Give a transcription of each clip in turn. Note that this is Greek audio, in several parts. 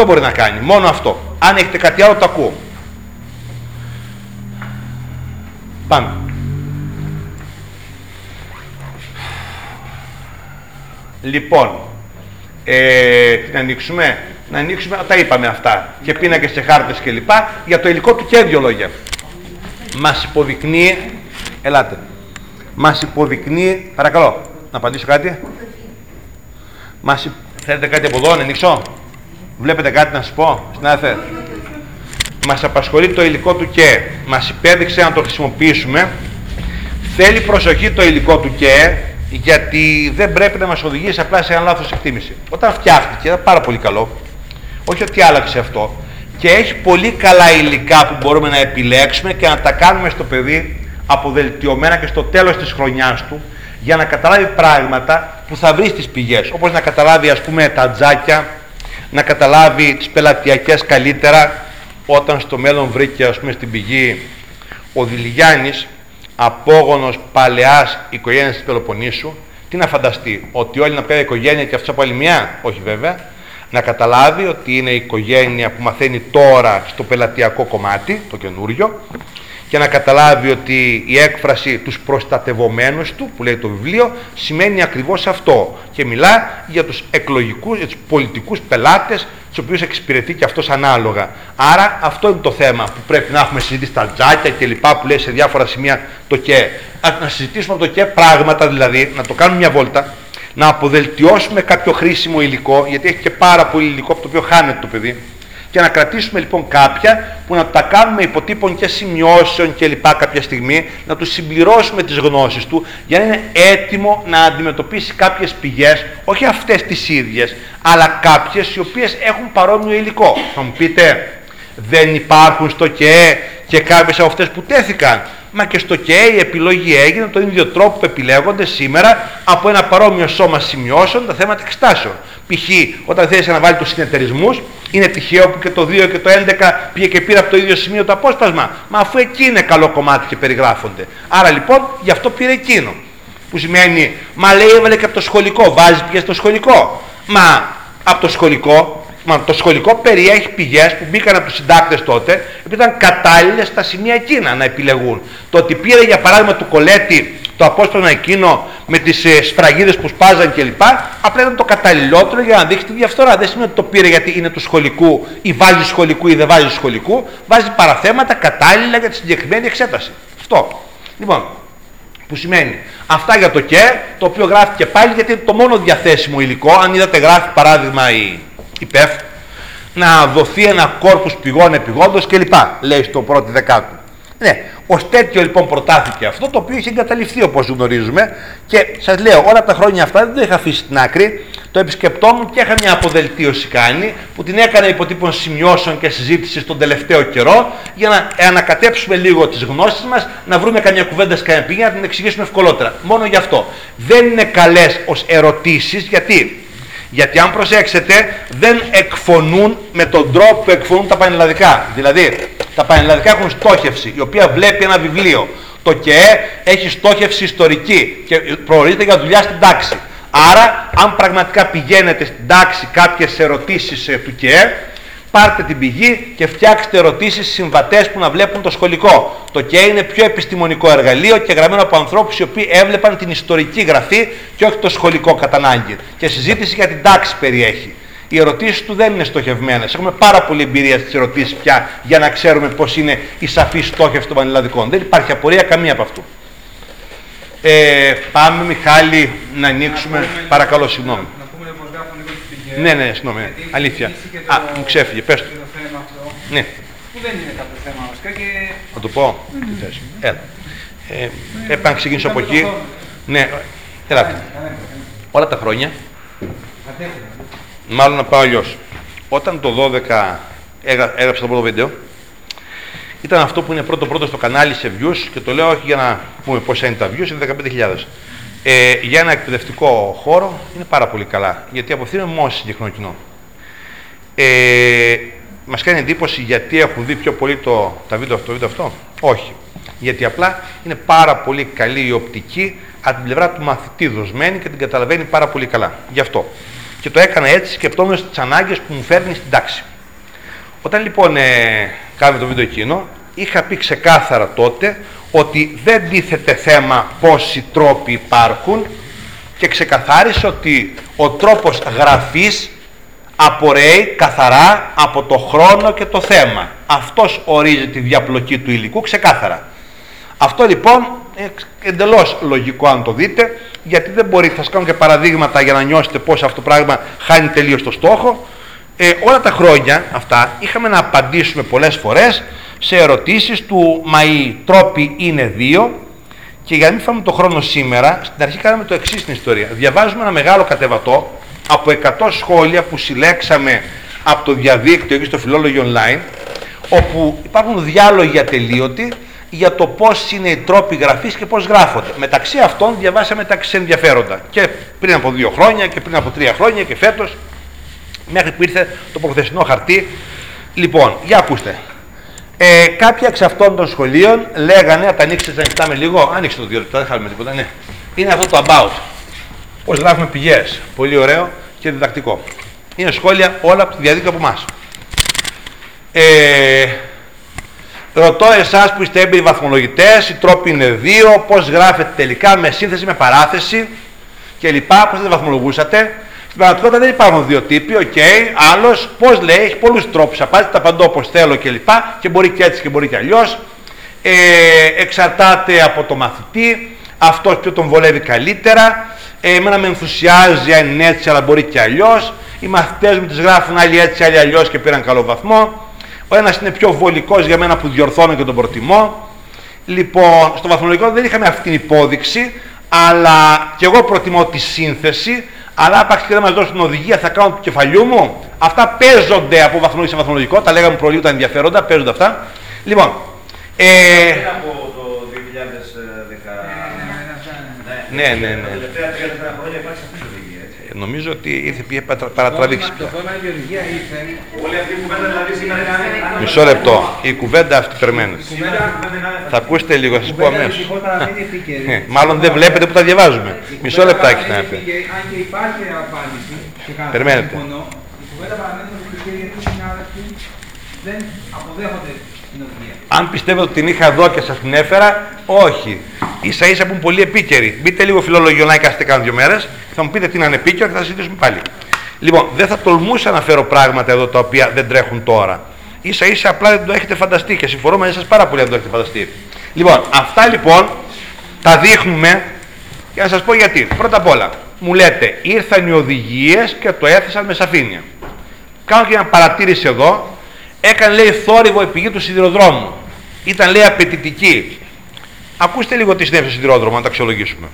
Αυτό μπορεί να κάνει. Μόνο αυτό. Αν έχετε κάτι άλλο, το ακούω. Πάμε. Λοιπόν, ε, τι να ανοίξουμε. Να ανοίξουμε, τα είπαμε αυτά. Και πίνακες και χάρτες κλπ. Για το υλικό του και δύο λόγια. Μας υποδεικνύει, ελάτε, μας υποδεικνύει, παρακαλώ, να απαντήσω κάτι. Μας, θέλετε κάτι από εδώ, να ανοίξω; Βλέπετε κάτι να σας πω, συνάδελφε; Μας απασχολεί το υλικό του και μας υπέδειξε να το χρησιμοποιήσουμε. Θέλει προσοχή το υλικό του και γιατί δεν πρέπει να μας οδηγήσει απλά σε ένα λάθος εκτίμηση. Όταν φτιάχτηκε, ήταν πάρα πολύ καλό. Όχι ότι άλλαξε αυτό. Και έχει πολύ καλά υλικά που μπορούμε να επιλέξουμε και να τα κάνουμε στο παιδί αποδελτιωμένα και στο τέλος της χρονιάς του για να καταλάβει πράγματα που θα βρει στις πηγές. Όπως να καταλάβει ας πούμε τα τζάκια, να καταλάβει τις πελατειακές καλύτερα όταν στο μέλλον βρήκε ας πούμε στην πηγή ο Δηλιγιάννης απόγονος παλαιάς οικογένειας της Πελοποννήσου τι να φανταστεί, ότι όλη είναι πέρα οικογένεια και αυτός από άλλη μια, όχι βέβαια. Να καταλάβει ότι είναι η οικογένεια που μαθαίνει τώρα στο πελατειακό κομμάτι, το καινούριο και να καταλάβει ότι η έκφραση τους προστατευομένους του, που λέει το βιβλίο, σημαίνει ακριβώς αυτό. Και μιλά για τους εκλογικούς, για τους πολιτικούς πελάτες, τους οποίους εξυπηρετεί και αυτός ανάλογα. Άρα αυτό είναι το θέμα που πρέπει να έχουμε συζητήσει στα τζάκια και λοιπά που λέει σε διάφορα σημεία το ΚΕ. Να συζητήσουμε το ΚΕ πράγματα δηλαδή, να το κάνουμε μια βόλτα, να αποδελτιώσουμε κάποιο χρήσιμο υλικό, γιατί έχει και πάρα πολύ υλικό από το οποίο χάνεται το παιδί, και να κρατήσουμε λοιπόν κάποια που να τα κάνουμε υποτύπων και σημειώσεων και λοιπά κάποια στιγμή, να τους συμπληρώσουμε τις γνώσεις του για να είναι έτοιμο να αντιμετωπίσει κάποιες πηγές, όχι αυτές τις ίδιες, αλλά κάποιες οι οποίες έχουν παρόμοιο υλικό. Θα μου πείτε, δεν υπάρχουν στο ΚΕΕ και κάποιες από αυτές που τέθηκαν. Μα και στο ΚΕΕ η επιλογή έγινε τον ίδιο τρόπο που επιλέγονται σήμερα από ένα παρόμοιο σώμα σημειώσεων τα θέματα εξετάσεων. Π.χ. όταν θέλει να βάλει τους συνεταιρισμούς, είναι τυχαίο που και το 2 και το 11 πήγε και πήρε από το ίδιο σημείο το απόσπασμα. Μα αφού εκεί είναι καλό κομμάτι και περιγράφονται. Άρα λοιπόν γι' αυτό πήρε εκείνο. Που σημαίνει, μα λέει έβαλε και από το σχολικό, βάζει πια στο σχολικό. Μα από το σχολικό, μα το σχολικό περιέχει πηγές που μπήκαν από τους συντάκτες τότε, επειδή ήταν κατάλληλες στα σημεία εκείνα να επιλεγούν. Το ότι πήρε για παράδειγμα του Κολέτη το απόσπασμα εκείνο με τις ε, σφραγίδες που σπάζαν κλπ. Απλά ήταν το καταλληλότερο για να δείξει τη διαφθορά. Δεν σημαίνει ότι το πήρε γιατί είναι του σχολικού ή βάζει σχολικού ή δεν βάζει σχολικού. Βάζει παραθέματα κατάλληλα για τη συγκεκριμένη εξέταση. Αυτό. Λοιπόν, που σημαίνει αυτά για το ΚΕ, το οποίο γράφει πάλι γιατί είναι το μόνο διαθέσιμο υλικό. Αν είδατε, γράφει παράδειγμα η, η ΠΕΦ, να δοθεί ένα κόρπους πηγών επιγόντως κλπ. Λέει στο πρώτο δεκάτου. Ναι, ως τέτοιο λοιπόν προτάθηκε αυτό το οποίο είχε εγκαταλειφθεί όπως γνωρίζουμε και σας λέω όλα τα χρόνια αυτά δεν το είχα αφήσει στην άκρη. Το επισκεπτόμουν και είχα μια αποδελτίωση κάνει που την έκανα υποτύπων σημειώσεων και συζήτησης τον τελευταίο καιρό για να ανακατέψουμε λίγο τις γνώσεις μας, να βρούμε καμιά κουβέντα σε καμιά πηγή, να την εξηγήσουμε ευκολότερα. Μόνο γι' αυτό. Δεν είναι καλές ως ερωτήσεις γιατί γιατί αν προσέξετε δεν εκφωνούν με τον τρόπο που εκφωνούν τα πανελλαδικά. Δηλαδή τα πανελλαδικά έχουν στόχευση η οποία βλέπει ένα βιβλίο. Το ΚΕΕ έχει στόχευση ιστορική και προορίζεται για δουλειά στην τάξη. Άρα αν πραγματικά πηγαίνετε στην τάξη κάποιες ερωτήσεις ε, του ΚΕΕ Πάρτε την πηγή και φτιάξτε ερωτήσεις συμβατές που να βλέπουν το σχολικό. Το ΚΕ είναι πιο επιστημονικό εργαλείο και γραμμένο από ανθρώπους οι οποίοι έβλεπαν την ιστορική γραφή και όχι το σχολικό κατά ανάγκη. Και συζήτηση για την τάξη περιέχει. Οι ερωτήσεις του δεν είναι στοχευμένες. Έχουμε πάρα πολλή εμπειρία στις ερωτήσεις πια για να ξέρουμε πώς είναι η σαφή στόχευση των πανελλαδικών. Δεν υπάρχει απορία καμία από αυτού. Ε, πάμε, Μιχάλη, να ανοίξουμε. Παρακαλώ, συγγνώμη. Ναι, ναι, συγγνώμη. Ναι. Αλήθεια. Α, μου ξέφυγε, πες το. Ναι. Που δεν είναι κάποιο θέμα βασικά και... Θα του πω. Τι θες. Έλα. Ε, έπρεπε να ξεκινήσω από εκεί. Ναι, έλα. Όλα τα χρόνια. Μάλλον να πάω αλλιώς. Όταν το 12 έγραψα το πρώτο βίντεο, ήταν αυτό που είναι πρώτο πρώτο στο κανάλι σε views και το λέω όχι για να πούμε πόσα είναι τα views, είναι 15.000 ε, για ένα εκπαιδευτικό χώρο είναι πάρα πολύ καλά. Γιατί αποφθήνουμε μόνο συγκεκριμένο κοινό. Ε, Μας κάνει εντύπωση γιατί έχουν δει πιο πολύ το, τα βίντεο αυτό, το βίντεο αυτό; Όχι. Γιατί απλά είναι πάρα πολύ καλή η οπτική από την πλευρά του μαθητή δοσμένη και την καταλαβαίνει πάρα πολύ καλά. Γι' αυτό. Και το έκανα έτσι σκεπτόμενος τις ανάγκες που μου φέρνει στην τάξη. Όταν λοιπόν ε, κάναμε το βίντεο εκείνο, είχα πει ξεκάθαρα τότε ότι δεν τίθεται θέμα πόσοι τρόποι υπάρχουν και ξεκαθάρισε ότι ο τρόπος γραφής απορρέει καθαρά από το χρόνο και το θέμα. Αυτός ορίζει τη διαπλοκή του υλικού ξεκάθαρα. Αυτό λοιπόν εντελώς λογικό αν το δείτε, γιατί δεν μπορεί, θα σας κάνω και παραδείγματα για να νιώσετε πώς αυτό το πράγμα χάνει τελείως το στόχο. Ε, όλα τα χρόνια αυτά είχαμε να απαντήσουμε πολλές φορές σε ερωτήσεις του «Μα οι τρόποι είναι δύο» και για να μην φάμε το χρόνο σήμερα, στην αρχή κάναμε το εξής στην ιστορία. Διαβάζουμε ένα μεγάλο κατεβατό από 100 σχόλια που συλλέξαμε από το διαδίκτυο και στο φιλόλογιο online, όπου υπάρχουν διάλογοι ατελείωτοι για το πώς είναι οι τρόποι γραφής και πώς γράφονται. Μεταξύ αυτών διαβάσαμε τα ενδιαφέροντα και πριν από δύο χρόνια και πριν από τρία χρόνια και φέτος μέχρι που ήρθε το προχθεσινό χαρτί. Λοιπόν, για ακούστε. Ε, κάποια εξ αυτών των σχολείων λέγανε, θα τα ανοίξετε, να κοιτάμε λίγο, άνοιξε το δύο λεπτά, δεν χάνουμε τίποτα, ναι. Είναι αυτό το about. Πώς γράφουμε πηγές. Πολύ ωραίο και διδακτικό. Είναι σχόλια όλα από τη διαδίκτυο από εμάς. Ε, ρωτώ εσάς που είστε έμπειροι βαθμολογητές, οι τρόποι είναι δύο, πώς γράφετε τελικά με σύνθεση, με παράθεση κλπ. Πώς δεν βαθμολογούσατε. Στην πραγματικότητα δεν υπάρχουν δύο τύποι, OK. Okay. Άλλος, πώς λέει, έχει πολλούς τρόπους. Απάντητε, απαντώ όπως θέλω κλπ. Και, και μπορεί και έτσι και μπορεί και αλλιώς. Ε, εξαρτάται από το μαθητή, αυτός ποιο τον βολεύει καλύτερα. Ε, εμένα με ενθουσιάζει αν είναι έτσι, αλλά μπορεί και αλλιώς. Οι μαθητές μου τις γράφουν άλλοι έτσι, άλλοι αλλιώς και πήραν καλό βαθμό. Ο ένας είναι πιο βολικός για μένα που διορθώνω και τον προτιμώ. Λοιπόν, στο βαθμολογικό δεν είχαμε αυτή την υπόδειξη, αλλά και εγώ προτιμώ τη σύνθεση αλλά άπαξ και δεν μας δώσουν οδηγία, θα κάνω του κεφαλιού μου. Αυτά παίζονται από βαθμολογικό σε βαθμολογικό. Τα λέγαμε προλίγου τα ενδιαφέροντα, παίζονται αυτά. Λοιπόν. Ε... από το 2010. Ναι, ναι, ναι. Τα τελευταία 3-4 χρόνια υπάρχει αυτή η οδηγία. Νομίζω ότι ήρθε πήγε παρατραβήξει πια. Το θέμα η οδηγία ήρθε. Όλη αυτή η κουβέντα δηλαδή σήμερα είναι. Μισό λεπτό. Η κουβέντα αυτή περιμένει. Θα ακούσετε λίγο, θα σας πω αμέσως. Ε, μάλλον δεν βλέπετε που τα διαβάζουμε. Μισό λεπτάκι να έρθει. Αν και υπάρχει απάντηση σε κάτι Περιμένετε. η κουβέντα παραμένει ότι οι συνάδελφοι δεν αποδέχονται την οδηγία. Αν πιστεύετε ότι την είχα εδώ και σας την έφερα, όχι. σα ίσα που είναι πολύ επίκαιρη. Μπείτε λίγο φιλολογιο να κάθετε κάνα δύο μέρες, θα μου πείτε τι είναι ανεπίκαιρο και θα συζητήσουμε πάλι. Λοιπόν, δεν θα τολμούσα να φέρω πράγματα εδώ τα οποία δεν τρέχουν τώρα. σα ίσα απλά δεν το έχετε φανταστεί και συμφωνώ μαζί σας πάρα πολύ αν το έχετε φανταστεί. Λοιπόν, αυτά λοιπόν τα δείχνουμε για να σας πω γιατί. Πρώτα απ' όλα, μου λέτε, ήρθαν οι οδηγίες και το έθεσαν με σαφήνεια. Κάνω και μια παρατήρηση εδώ. Έκανε λέει θόρυβο επί του σιδηροδρόμου. Ήταν λέει απαιτητική. Ακούστε λίγο τι συνέβη στο σιδηρόδρομο να τα αξιολογήσουμε.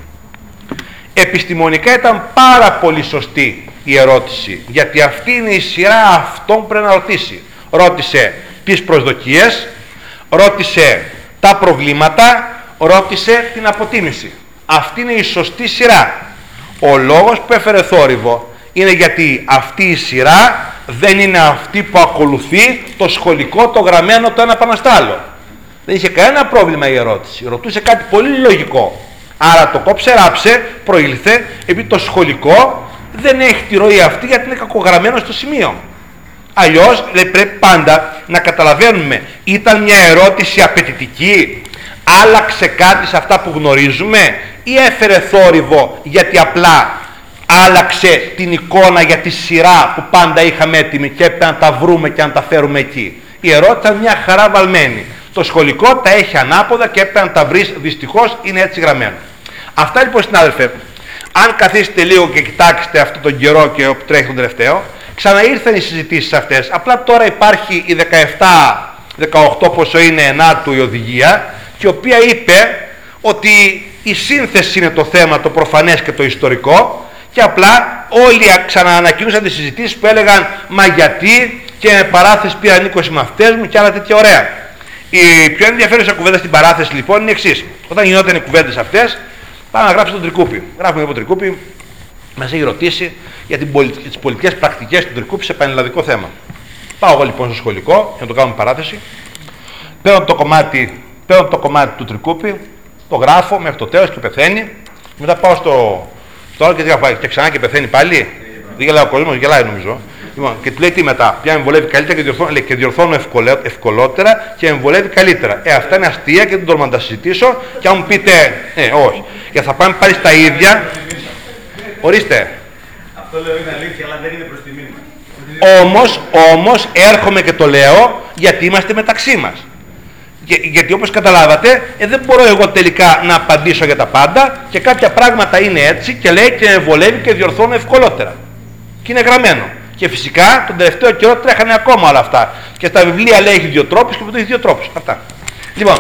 Επιστημονικά ήταν πάρα πολύ σωστή η ερώτηση, γιατί αυτή είναι η σειρά αυτών που πρέπει να ρωτήσει. Ρώτησε τις προσδοκίες, ρώτησε τα προβλήματα, ρώτησε την αποτίμηση. Αυτή είναι η σωστή σειρά. Ο λόγος που έφερε θόρυβο είναι γιατί αυτή η σειρά δεν είναι αυτή που ακολουθεί το σχολικό, το γραμμένο το ένα πάνω στο άλλο. Δεν είχε κανένα πρόβλημα η ερώτηση. Ρωτούσε κάτι πολύ λογικό. Άρα το κόψε, ράψε, προήλθε, επειδή το σχολικό δεν έχει τη ροή αυτή γιατί είναι κακογραμμένο στο σημείο. Αλλιώς δεν πρέπει πάντα να καταλαβαίνουμε, ήταν μια ερώτηση απαιτητική, άλλαξε κάτι σε αυτά που γνωρίζουμε ή έφερε θόρυβο γιατί απλά άλλαξε την εικόνα για τη σειρά που πάντα είχαμε έτοιμη και έπρεπε να τα βρούμε και να τα φέρουμε εκεί. Η ερώτηση ήταν μια χαρά βαλμένη. Το σχολικό τα έχει ανάποδα και έπρεπε να τα βρεις. Δυστυχώς είναι έτσι γραμμένο. Αυτά λοιπόν, συνάδελφε, αν καθίσετε λίγο και κοιτάξετε αυτό τον καιρό και που τρέχει τον τελευταίο, ξαναήρθαν οι συζητήσεις αυτές. Απλά τώρα υπάρχει η 17, 18 πόσο είναι ενάτου η οδηγία, και η οποία είπε ότι η σύνθεση είναι το θέμα, το προφανές και το ιστορικό, και απλά όλοι ξαναανακοινούσαν τις συζητήσεις που έλεγαν «Μα γιατί» και με παράθεση πήραν 20 μαθητές μου και άλλα τέτοια ωραία. Η πιο ενδιαφέρουσα κουβέντα στην παράθεση λοιπόν είναι η εξής. Όταν γινόταν οι κουβέντες αυτές, πάμε να γράψει τον Τρικούπη. Γράφουμε από τον Τρικούπη, μας έχει ρωτήσει για τις πολιτικές πρακτικές του Τρικούπη σε πανελλαδικό θέμα. Πάω εγώ λοιπόν στο σχολικό, για να το κάνουμε παράθεση. Παίρνω το κομμάτι, παίρνω το κομμάτι του Τρικούπη, το γράφω μέχρι το τέλος και πεθαίνει. Μετά πάω στο, στο άλλο και, και ξανά και πεθαίνει πάλι. Δεν γελάει ο κόσμος, γελάει νομίζω. Λοιπόν, και του λέει τι μετά, πια εμβολεύει καλύτερα και διορθώνω, λέει, και διορθώνω ευκολε- ευκολότερα και εμβολεύει καλύτερα. Ε, αυτά είναι αστεία και δεν τολμώ να τα συζητήσω. Και αν μου πείτε, ε, όχι. Και θα πάμε πάλι στα ίδια. Ορίστε. Αυτό λέω είναι αλήθεια, αλλά δεν είναι προς τιμή μα. Όμως, όμως έρχομαι και το λέω γιατί είμαστε μεταξύ μας. Για- γιατί όπως καταλάβατε, ε, δεν μπορώ εγώ τελικά να απαντήσω για τα πάντα και κάποια πράγματα είναι έτσι και λέει και βολεύει και διορθώνω ευκολότερα. Και είναι γραμμένο. Και φυσικά τον τελευταίο καιρό τρέχανε ακόμα όλα αυτά. Και στα βιβλία λέει έχει δύο τρόπους και αυτό έχει δύο τρόπους. Αυτά. Λοιπόν,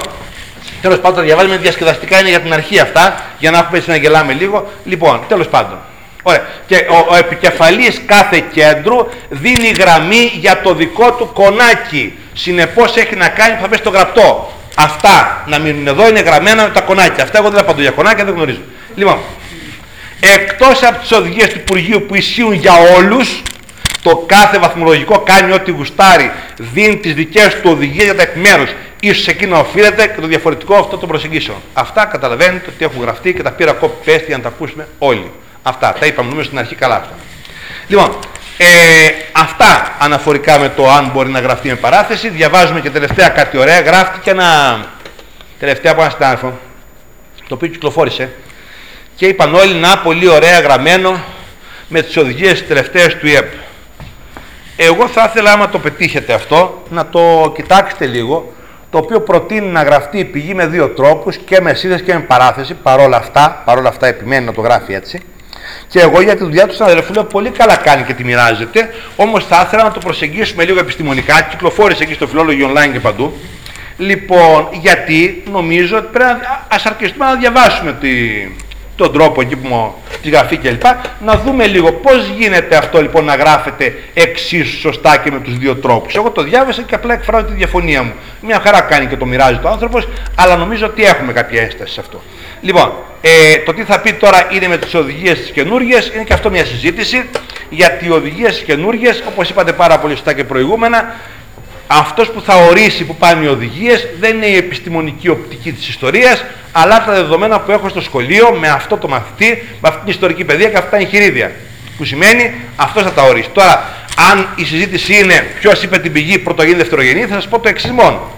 τέλος πάντων, τα διαβάζουμε διασκεδαστικά είναι για την αρχή αυτά, για να έχουμε έτσι να γελάμε λίγο. Λοιπόν, τέλος πάντων. Ωραία. Και ο, ο επικεφαλής κάθε κέντρου δίνει γραμμή για το δικό του κονάκι. Συνεπώς έχει να κάνει, θα πες το γραπτό. Αυτά να μείνουν εδώ είναι γραμμένα με τα κονάκια. Αυτά εγώ δεν απαντώ για κονάκια, δεν γνωρίζω. Λοιπόν, εκτός από τις οδηγίες του Υπουργείου που ισχύουν για όλους, το κάθε βαθμολογικό κάνει ό,τι γουστάρει, δίνει τις δικές του οδηγίες για τα επιμέρους. Ίσως εκεί να οφείλεται και το διαφορετικό αυτό των προσεγγίσεων. Αυτά καταλαβαίνετε ότι έχουν γραφτεί και τα πήρα copy-paste για να τα ακούσουμε όλοι. Αυτά, τα είπαμε νομίζω στην αρχή καλά αυτά. Λοιπόν, ε, αυτά αναφορικά με το αν μπορεί να γραφτεί με παράθεση. Διαβάζουμε και τελευταία κάτι ωραία. Γράφτηκε ένα τελευταία από ένα συνάδελφο, το οποίο κυκλοφόρησε και είπαν όλοι να πολύ ωραία γραμμένο με τις οδηγίες τελευταίες του ΙΕΠ. Εγώ θα ήθελα άμα το πετύχετε αυτό να το κοιτάξετε λίγο το οποίο προτείνει να γραφτεί η πηγή με δύο τρόπους και με σύνδεση και με παράθεση παρόλα αυτά, παρόλα αυτά επιμένει να το γράφει έτσι και εγώ για τη δουλειά του συναδελφού λέω πολύ καλά κάνει και τη μοιράζεται όμως θα ήθελα να το προσεγγίσουμε λίγο επιστημονικά κυκλοφόρησε εκεί στο φιλόλογιο online και παντού λοιπόν γιατί νομίζω ότι πρέπει να ας αρκεστούμε να διαβάσουμε τη, τον τρόπο εκεί που μου τη γραφή κλπ. Να δούμε λίγο πώς γίνεται αυτό λοιπόν να γράφεται εξίσου σωστά και με τους δύο τρόπους. Εγώ το διάβασα και απλά εκφράζω τη διαφωνία μου. Μια χαρά κάνει και το μοιράζει το άνθρωπος, αλλά νομίζω ότι έχουμε κάποια έσταση σε αυτό. Λοιπόν, ε, το τι θα πει τώρα είναι με τις οδηγίες τις καινούργιες, είναι και αυτό μια συζήτηση, γιατί οι οδηγίες τις καινούργιες, όπως είπατε πάρα πολύ σωστά και προηγούμενα, αυτός που θα ορίσει που πάνε οι οδηγίες δεν είναι η επιστημονική οπτική της ιστορίας, αλλά τα δεδομένα που έχω στο σχολείο με αυτό το μαθητή, με αυτή την ιστορική παιδεία και αυτά τα εγχειρίδια. Που σημαίνει αυτός θα τα ορίσει. Τώρα, αν η συζήτηση είναι ποιος είπε την πηγή πρωτογενή δευτερογενή, θα σας πω το εξής μόνο.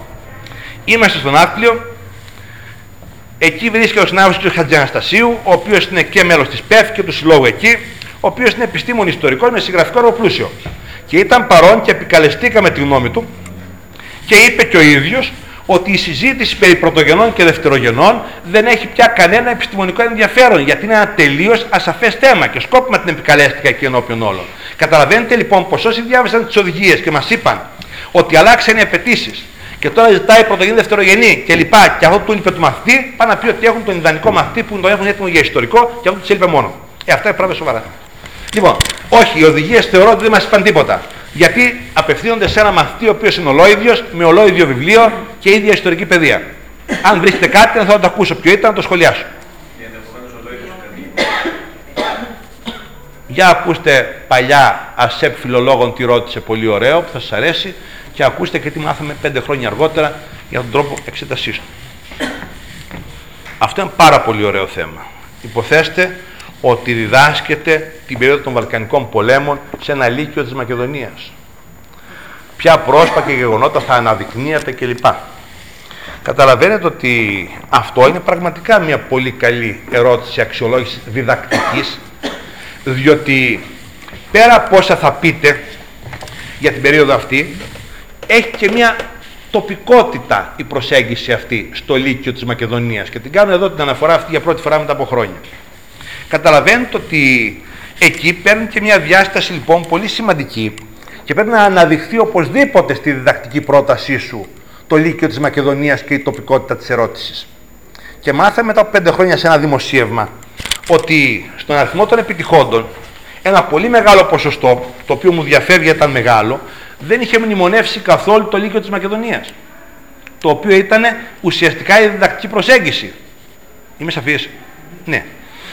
Είμαστε στον Άθλιο, εκεί βρίσκεται ο συνάδελφος κ. Χατζιαναστασίου, ο οποίος είναι και μέλος της ΠΕΦ και του συλλόγου εκεί, ο οποίος είναι επιστήμον ιστορικός με συγγραφικό έργο πλούσιο. Και ήταν παρόν και επικαλεστήκαμε τη γνώμη του και είπε και ο ίδιος ότι η συζήτηση περί πρωτογενών και δευτερογενών δεν έχει πια κανένα επιστημονικό ενδιαφέρον γιατί είναι ένα τελείως ασαφές θέμα και σκόπιμα την επικαλέστηκα εκεί ενώπιον όλων. Καταλαβαίνετε λοιπόν πως όσοι διάβασαν τις οδηγίες και μας είπαν ότι αλλάξαν οι απαιτήσεις και τώρα ζητάει πρωτογενή δευτερογενή και λοιπά και αυτό του είπε του μαθητή, πάνε να πει ότι έχουν τον ιδανικό μαθητή που τον έχουν έτοιμο για ιστορικό και αυτό τους έλειπε μόνο. Ε, αυτά είναι πράγματα σοβαρά. Λοιπόν, όχι, οι οδηγίες θεωρώ ότι δεν μας είπαν τίποτα. Γιατί απευθύνονται σε ένα μαθητή ο οποίος είναι ολόιδιος, με ολόιδιο βιβλίο και ίδια ιστορική παιδεία. Αν βρίσκετε κάτι, να θέλω να το ακούσω ποιο ήταν, να το σχολιάσω. Για ακούστε παλιά ΑΣΕΠ φιλολόγων τι ρώτησε πολύ ωραίο που θα σας αρέσει και ακούστε και τι μάθαμε πέντε χρόνια αργότερα για τον τρόπο εξέτασής του. Αυτό είναι πάρα πολύ ωραίο θέμα. Υποθέστε ότι διδάσκεται την περίοδο των Βαλκανικών πολέμων σε ένα λύκειο της Μακεδονίας. Ποια πρόσωπα και γεγονότα θα αναδεικνύεται κλπ. Καταλαβαίνετε ότι αυτό είναι πραγματικά μια πολύ καλή ερώτηση αξιολόγησης διδακτικής διότι πέρα από όσα θα πείτε για την περίοδο αυτή έχει και μια τοπικότητα η προσέγγιση αυτή στο Λύκειο της Μακεδονίας και την κάνω εδώ την αναφορά αυτή για πρώτη φορά μετά από χρόνια. Καταλαβαίνετε ότι εκεί παίρνει και μια διάσταση λοιπόν πολύ σημαντική και πρέπει να αναδειχθεί οπωσδήποτε στη διδακτική πρότασή σου το Λύκειο της Μακεδονίας και η τοπικότητα της ερώτησης. Και μάθαμε μετά από πέντε χρόνια σε ένα δημοσίευμα ότι στον αριθμό των επιτυχόντων ένα πολύ μεγάλο ποσοστό, το οποίο μου διαφεύγει ήταν μεγάλο, δεν είχε μνημονεύσει καθόλου το Λύκειο της Μακεδονίας. Το οποίο ήταν ουσιαστικά η διδακτική προσέγγιση. Είμαι σαφής; Ναι.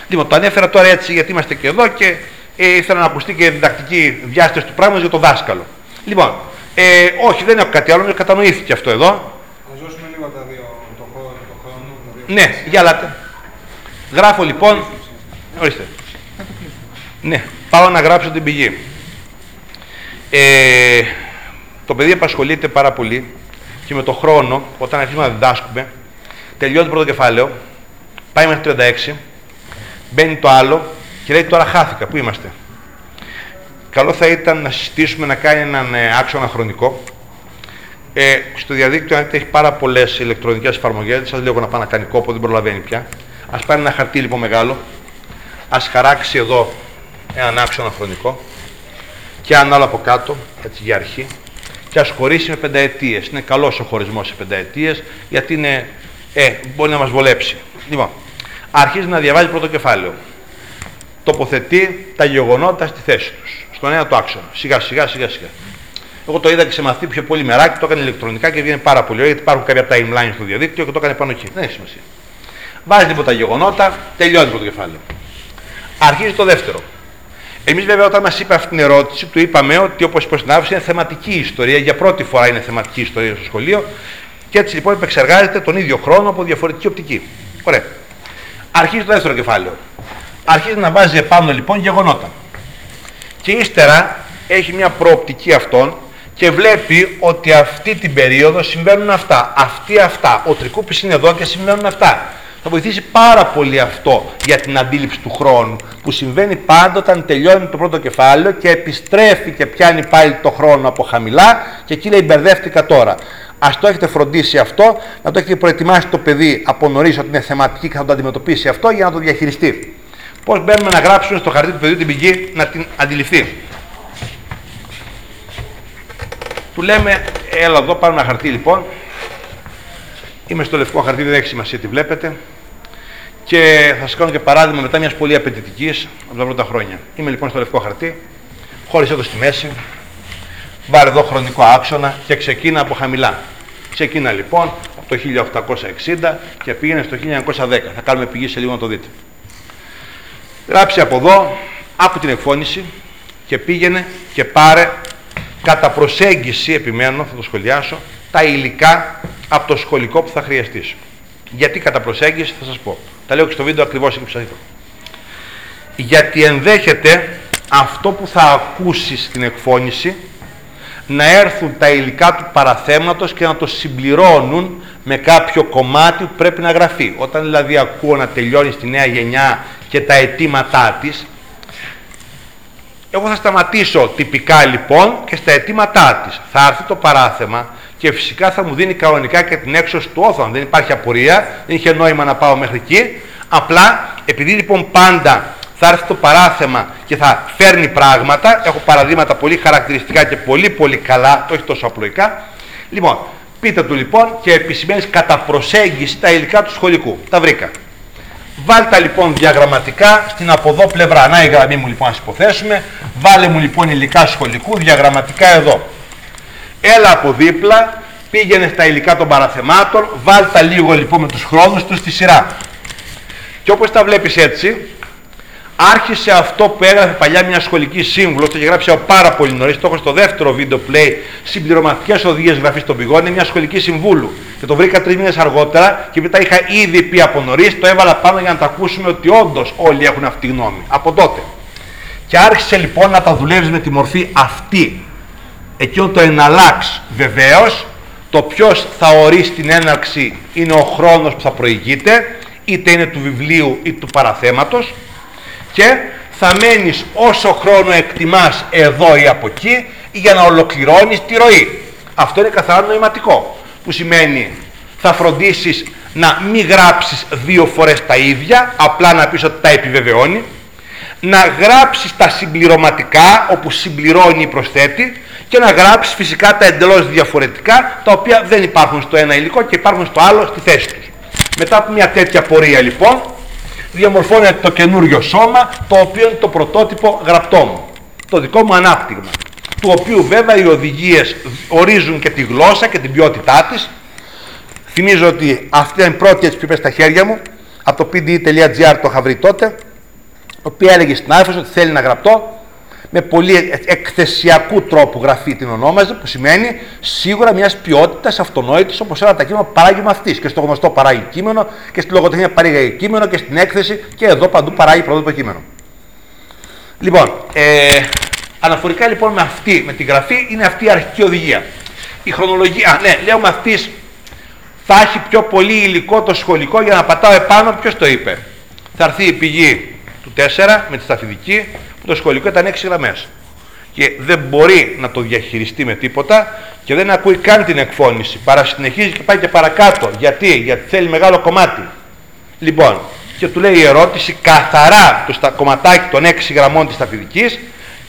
Λοιπόν, το ανέφερα τώρα έτσι γιατί είμαστε και εδώ και ε, ήθελα να ακουστεί και η διδακτική διάσταση του πράγματος για το δάσκαλο. Λοιπόν, ε, όχι, δεν έχω κάτι άλλο, κατανοήθηκε αυτό εδώ. Να δώσουμε λίγο τα δύο, το χρόνο, το χρόνο. τα δύο Ναι, φράσεις. για λάτε. Γράφω λοιπόν. Ορίστε. Ναι, πάω να γράψω την πηγή. Ε, το παιδί απασχολείται πάρα πολύ και με το χρόνο, όταν αρχίζουμε να διδάσκουμε, τελειώνει το πρώτο κεφάλαιο, πάει μέχρι 36, μπαίνει το άλλο και λέει τώρα χάθηκα, πού είμαστε; Καλό θα ήταν να συστήσουμε να κάνει έναν ε, άξονα χρονικό. Ε, στο διαδίκτυο, αν έχει πάρα πολλές ηλεκτρονικές εφαρμογές, σας λέω να πάει να κάνει κόπο, δεν προλαβαίνει πια. Α πάρει ένα χαρτί λοιπόν μεγάλο, ας χαράξει εδώ έναν άξονα χρονικό και αν άλλο από κάτω, έτσι για αρχή, και ας χωρίσει με πενταετίες. Είναι καλός ο χωρισμός σε πενταετίες, γιατί είναι, ε, μπορεί να μας βολέψει. Λοιπόν, αρχίζει να διαβάζει πρώτο κεφάλαιο. Τοποθετεί τα γεγονότα στη θέση τους. Στον ένα το άξονα. Σιγά σιγά σιγά σιγά. Εγώ το είδα και σε μαθητή πιο πολύ μεράκι, το έκανε ηλεκτρονικά και βγαίνει πάρα πολύ ωραία, γιατί υπάρχουν κάποια timeline στο διαδίκτυο και το έκανε πάνω εκεί. Δεν έχει σημασία. Βάζει λοιπόν τα γεγονότα, τελειώνει το κεφάλαιο. Αρχίζει το δεύτερο. Εμείς βέβαια όταν μας είπε αυτή την ερώτηση, του είπαμε ότι όπως είπε στην άφηση είναι θεματική ιστορία. Για πρώτη φορά είναι θεματική ιστορία στο σχολείο. Και έτσι λοιπόν επεξεργάζεται τον ίδιο χρόνο από διαφορετική οπτική. Ωραία. Αρχίζει το δεύτερο κεφάλαιο. Αρχίζει να βάζει επάνω λοιπόν γεγονότα. Και ύστερα έχει μια προοπτική αυτών και βλέπει ότι αυτή την περίοδο συμβαίνουν αυτά. Αυτή αυτά. Ο Τρικούπης είναι εδώ και συμβαίνουν αυτά. Θα βοηθήσει πάρα πολύ αυτό για την αντίληψη του χρόνου που συμβαίνει πάντα όταν τελειώνει το πρώτο κεφάλαιο και επιστρέφει και πιάνει πάλι το χρόνο από χαμηλά και εκεί λέει μπερδεύτηκα τώρα. Α το έχετε φροντίσει αυτό, να το έχετε προετοιμάσει το παιδί από νωρίς ότι είναι θεματική και θα το αντιμετωπίσει αυτό για να το διαχειριστεί. Πώς μπαίνουμε να γράψουμε στο χαρτί του παιδιού την πηγή να την αντιληφθεί. Του λέμε, έλα εδώ, πάρουμε ένα χαρτί λοιπόν. Είμαι στο λευκό χαρτί, δεν έχει σημασία τι βλέπετε. Και θα σας κάνω και παράδειγμα μετά μιας πολύ απαιτητικής από τα πρώτα χρόνια. Είμαι λοιπόν στο λευκό χαρτί, χώρισε εδώ στη μέση, βάλε εδώ χρονικό άξονα και ξεκίνα από χαμηλά. Ξεκίνα λοιπόν από το 1860 και πήγαινε στο 1910. Θα κάνουμε πηγή σε λίγο να το δείτε. Γράψε από εδώ, άκου την εκφώνηση και πήγαινε και πάρε κατά προσέγγιση, επιμένω, θα το σχολιάσω, τα υλικά από το σχολικό που θα χρειαστείς. Γιατί κατά προσέγγιση θα σας πω. Τα λέω και στο βίντεο ακριβώς εκεί που σας είπα. Γιατί ενδέχεται αυτό που θα ακούσεις στην εκφώνηση να έρθουν τα υλικά του παραθέματος και να το συμπληρώνουν με κάποιο κομμάτι που πρέπει να γραφεί. Όταν δηλαδή ακούω να τελειώνει στη νέα γενιά και τα αιτήματά της, εγώ θα σταματήσω τυπικά λοιπόν και στα αιτήματά της. Θα έρθει το παράθεμα και φυσικά θα μου δίνει κανονικά και την έξωση του όθων. Δεν υπάρχει απορία, δεν είχε νόημα να πάω μέχρι εκεί. Απλά επειδή λοιπόν πάντα θα έρθει το παράθεμα και θα φέρνει πράγματα, έχω παραδείγματα πολύ χαρακτηριστικά και πολύ πολύ καλά, το έχει τόσο απλοϊκά. Λοιπόν, πείτε του λοιπόν και επισημαίνεις κατά προσέγγιση τα υλικά του σχολικού. Τα βρήκα. Βάλτε λοιπόν διαγραμματικά στην από εδώ πλευρά. Να η γραμμή μου λοιπόν, ας υποθέσουμε. Βάλε μου λοιπόν υλικά σχολικού διαγραμματικά εδώ. Έλα από δίπλα, πήγαινε στα υλικά των παραθεμάτων, βάλτε λίγο λοιπόν με τους χρόνους τους στη σειρά. Και όπως τα βλέπεις έτσι, άρχισε αυτό που έγραφε παλιά μια σχολική σύμβουλος, το είχε γράψει από πάρα πολύ νωρίς. Το έχω στο δεύτερο βίντεο play, συμπληρωματικές οδηγίες γραφής των πηγών. Είναι μια σχολική συμβούλου. Και το βρήκα τρεις μήνες αργότερα και μετά είχα ήδη πει από νωρίς, το έβαλα πάνω για να τα ακούσουμε ότι όντως όλοι έχουν αυτή τη γνώμη. Από τότε. Και άρχισε λοιπόν να τα δουλεύεις με τη μορφή αυτή. Εκείνο το εναλλάξ βεβαίως, το ποιος θα ορίσει την έναρξη είναι ο χρόνος που θα προηγείται, είτε είναι του βιβλίου ή του παραθέματος και θα μένεις όσο χρόνο εκτιμάς εδώ ή από εκεί για να ολοκληρώνεις τη ροή. Αυτό είναι καθαρά νοηματικό, που σημαίνει θα φροντίσεις να μην γράψεις δύο φορές τα ίδια, απλά να πεις ότι τα επιβεβαιώνει, να γράψεις τα συμπληρωματικά, όπου συμπληρώνει ή προσθέτει, και να γράψεις φυσικά τα εντελώς διαφορετικά, τα οποία δεν υπάρχουν στο ένα υλικό και υπάρχουν στο άλλο στη θέση τους. Μετά από μια τέτοια πορεία λοιπόν, διαμορφώνεται το καινούριο σώμα, το οποίο είναι το πρωτότυπο γραπτό μου. Το δικό μου ανάπτυγμα. Του οποίου βέβαια οι οδηγίες ορίζουν και τη γλώσσα και την ποιότητά της. Θυμίζω ότι αυτή είναι η πρώτη έτσι που είπε στα χέρια μου, από το pde.gr το είχα βρει τότε, η οποία έλεγε στην άφηση ότι θέλει να γραπτό με πολύ εκθεσιακού τρόπου γραφή την ονόμαζε, που σημαίνει σίγουρα μιας ποιότητας αυτονόητης όπως όλα τα κείμενα που παράγει μαθητής. Και στο γνωστό παράγει κείμενο, και στη λογοτεχνία παράγει κείμενο, και στην έκθεση, και εδώ παντού παράγει πρωτότυπο κείμενο. Λοιπόν, ε, αναφορικά λοιπόν με αυτή, με τη γραφή, είναι αυτή η αρχική οδηγία. Η χρονολογία, α, ναι, λέω μαθητής θα έχει πιο πολύ υλικό το σχολικό για να πατάω επάνω, ποιος το είπε. Θα έρθει η πηγή του 4 με τη σταφιδική, που το σχολικό ήταν 6 γραμμές. Και δεν μπορεί να το διαχειριστεί με τίποτα και δεν ακούει καν την εκφώνηση. Παρασυνεχίζει και πάει και παρακάτω. Γιατί, Γιατί θέλει μεγάλο κομμάτι. Λοιπόν, και του λέει η ερώτηση καθαρά το στα κομματάκι των 6 γραμμών της ταφιδικής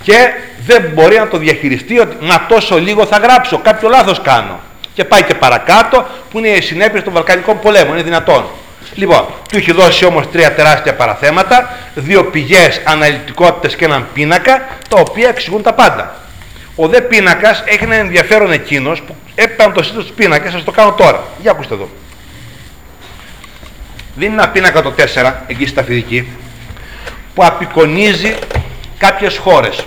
και δεν μπορεί να το διαχειριστεί ότι μα τόσο λίγο θα γράψω, κάποιο λάθος κάνω. Και πάει και παρακάτω που είναι οι συνέπειες των Βαλκανικών πολέμων, είναι δυνατόν. Λοιπόν, του έχει δώσει όμως τρία τεράστια παραθέματα, δύο πηγές αναλυτικότητες και έναν πίνακα, τα οποία εξηγούν τα πάντα. Ο δε πίνακας έχει ένα ενδιαφέρον εκείνος που έπαιρνε το σύστημα του πίνακας, σας το κάνω τώρα. Για ακούστε εδώ. Δίνει ένα πίνακα το 4, εκεί στα φυσική, που απεικονίζει κάποιες χώρες.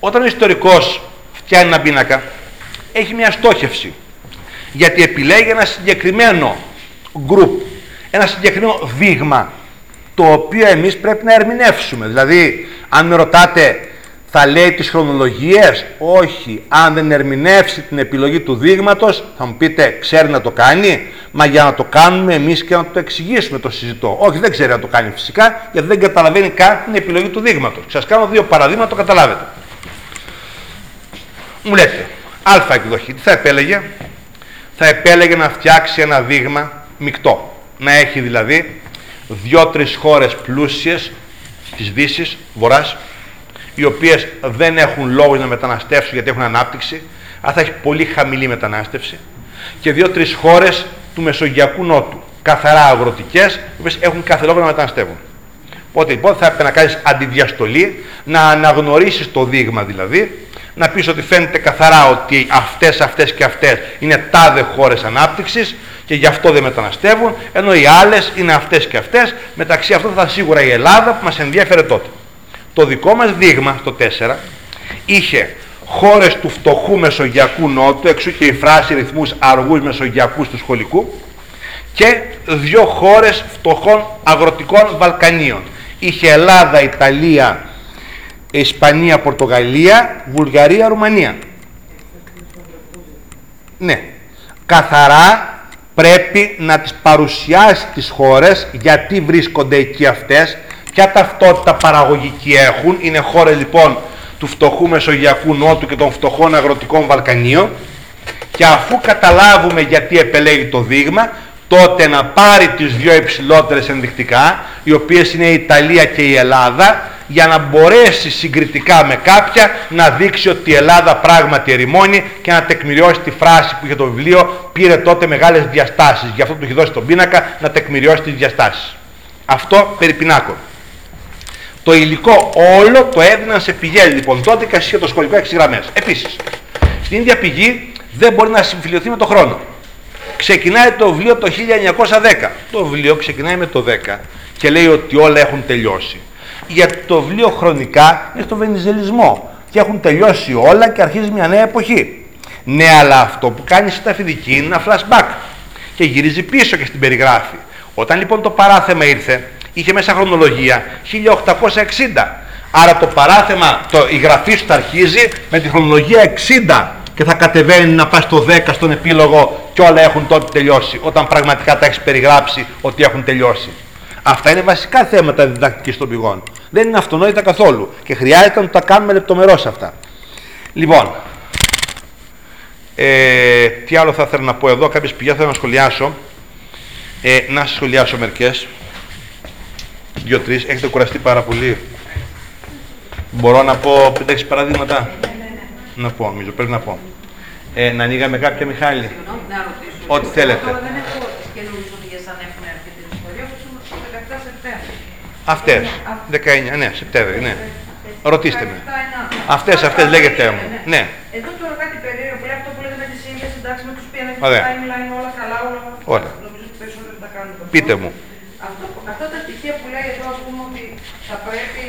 Όταν ο ιστορικός φτιάχνει ένα πίνακα, έχει μια στόχευση. Γιατί επιλέγει ένα συγκεκριμένο group, ένα συγκεκριμένο δείγμα, το οποίο εμείς πρέπει να ερμηνεύσουμε. Δηλαδή, αν με ρωτάτε, θα λέει τις χρονολογίες, όχι. Αν δεν ερμηνεύσει την επιλογή του δείγματος, θα μου πείτε, ξέρει να το κάνει, μα για να το κάνουμε εμείς και να το εξηγήσουμε το συζητώ. Όχι, δεν ξέρει να το κάνει φυσικά, γιατί δεν καταλαβαίνει καν την επιλογή του δείγματος. Σας κάνω δύο παραδείγματα, το καταλάβετε. Μου λέτε, α εκδοχή, τι θα επέλεγε; Θα επέλεγε να φτιάξει ένα δείγμα μεικτό. Να έχει δηλαδή δύο-τρεις χώρες πλούσιες της Δύσης, Βορράς, οι οποίες δεν έχουν λόγο να μεταναστεύσουν γιατί έχουν ανάπτυξη, αλλά θα έχει πολύ χαμηλή μετανάστευση και δύο-τρεις χώρες του Μεσογειακού Νότου, καθαρά αγροτικές, οι οποίες έχουν κάθε λόγο να μεταναστεύουν. Οπότε λοιπόν θα έπρεπε να κάνεις αντιδιαστολή, να αναγνωρίσεις το δείγμα δηλαδή, να πεις ότι φαίνεται καθαρά ότι αυτές, αυτές και αυτές είναι τάδε χώρες ανάπτυξης και γι' αυτό δεν μεταναστεύουν, ενώ οι άλλες είναι αυτές και αυτές, μεταξύ αυτών θα ήταν σίγουρα η Ελλάδα που μας ενδιαφέρε τότε. Το δικό μας δείγμα, στο 4, είχε χώρες του φτωχού Μεσογειακού Νότου, εξού και η φράση ρυθμούς αργούς Μεσογειακούς του σχολικού, και δύο χώρες φτωχών αγροτικών Βαλκανίων. Είχε Ελλάδα, Ιταλία, Ισπανία, Πορτογαλία, Βουλγαρία, Ρουμανία. Ναι. Καθαρά πρέπει να τις παρουσιάσει τις χώρες γιατί βρίσκονται εκεί αυτές, ποια ταυτότητα παραγωγική έχουν. Είναι χώρες λοιπόν του φτωχού Μεσογειακού Νότου και των φτωχών αγροτικών Βαλκανίων και αφού καταλάβουμε γιατί επελέγει το δείγμα, τότε να πάρει τις δύο υψηλότερες ενδεικτικά, οι οποίες είναι η Ιταλία και η Ελλάδα, για να μπορέσει συγκριτικά με κάποια να δείξει ότι η Ελλάδα πράγματι ερημώνει και να τεκμηριώσει τη φράση που είχε το βιβλίο πήρε τότε μεγάλες διαστάσεις. Γι' αυτό του έχει δώσει τον πίνακα να τεκμηριώσει τις διαστάσεις. Αυτό περί πινάκων. Το υλικό όλο το έδιναν σε πηγές λοιπόν τότε και ασχέτω το σχολικό 6 γραμμές. Επίσης, στην ίδια πηγή δεν μπορεί να συμφιλειωθεί με το χρόνο. Ξεκινάει το βιβλίο το 1910. Το βιβλίο ξεκινάει με το 10 και λέει ότι όλα έχουν τελειώσει. Γιατί το βιβλίο χρονικά είναι στο βενιζελισμό και έχουν τελειώσει όλα και αρχίζει μια νέα εποχή. Ναι, αλλά αυτό που κάνει στα φοιτική είναι ένα flashback και γυρίζει πίσω και στην περιγράφει. Όταν λοιπόν το παράθεμα ήρθε, είχε μέσα χρονολογία 1860. Άρα το παράθεμα, το, η γραφή σου θα αρχίζει με τη χρονολογία 60 και θα κατεβαίνει να πάει στο 10 στον επίλογο και όλα έχουν τότε τελειώσει, όταν πραγματικά τα έχεις περιγράψει ότι έχουν τελειώσει. Αυτά είναι βασικά θέματα διδακτικής των πηγών. Δεν είναι αυτονόητα καθόλου και χρειάζεται να τα κάνουμε λεπτομερώς αυτά. Λοιπόν, ε, τι άλλο θα ήθελα να πω εδώ, κάποιες πηγές θέλω να σχολιάσω. Ε, να σχολιάσω μερικές. Δύο-τρεις. Έχετε κουραστεί πάρα πολύ. Μπορώ να πω πέντε παραδείγματα; Να πω, νομίζω, πρέπει να πω. Ε, να ανοίγαμε κάποια, Μιχάλη; Ό,τι θέλετε. Αυτές. 19, ναι, Σεπτέμβρη, ναι. Ρωτήστε με. Αυτές, αυτές λέγεται μου. Ναι. Εδώ τώρα κάτι περίεργο που λέει αυτό που λέτε με τη σύνδεση, εντάξει, με τους πίνακες, Ωραία. timeline, όλα καλά, όλα. Ωραία. Νομίζω ότι περισσότερο τα κάνουν. Πείτε μου. Αυτό, αυτά τα στοιχεία που λέει εδώ, ας πούμε, ότι θα πρέπει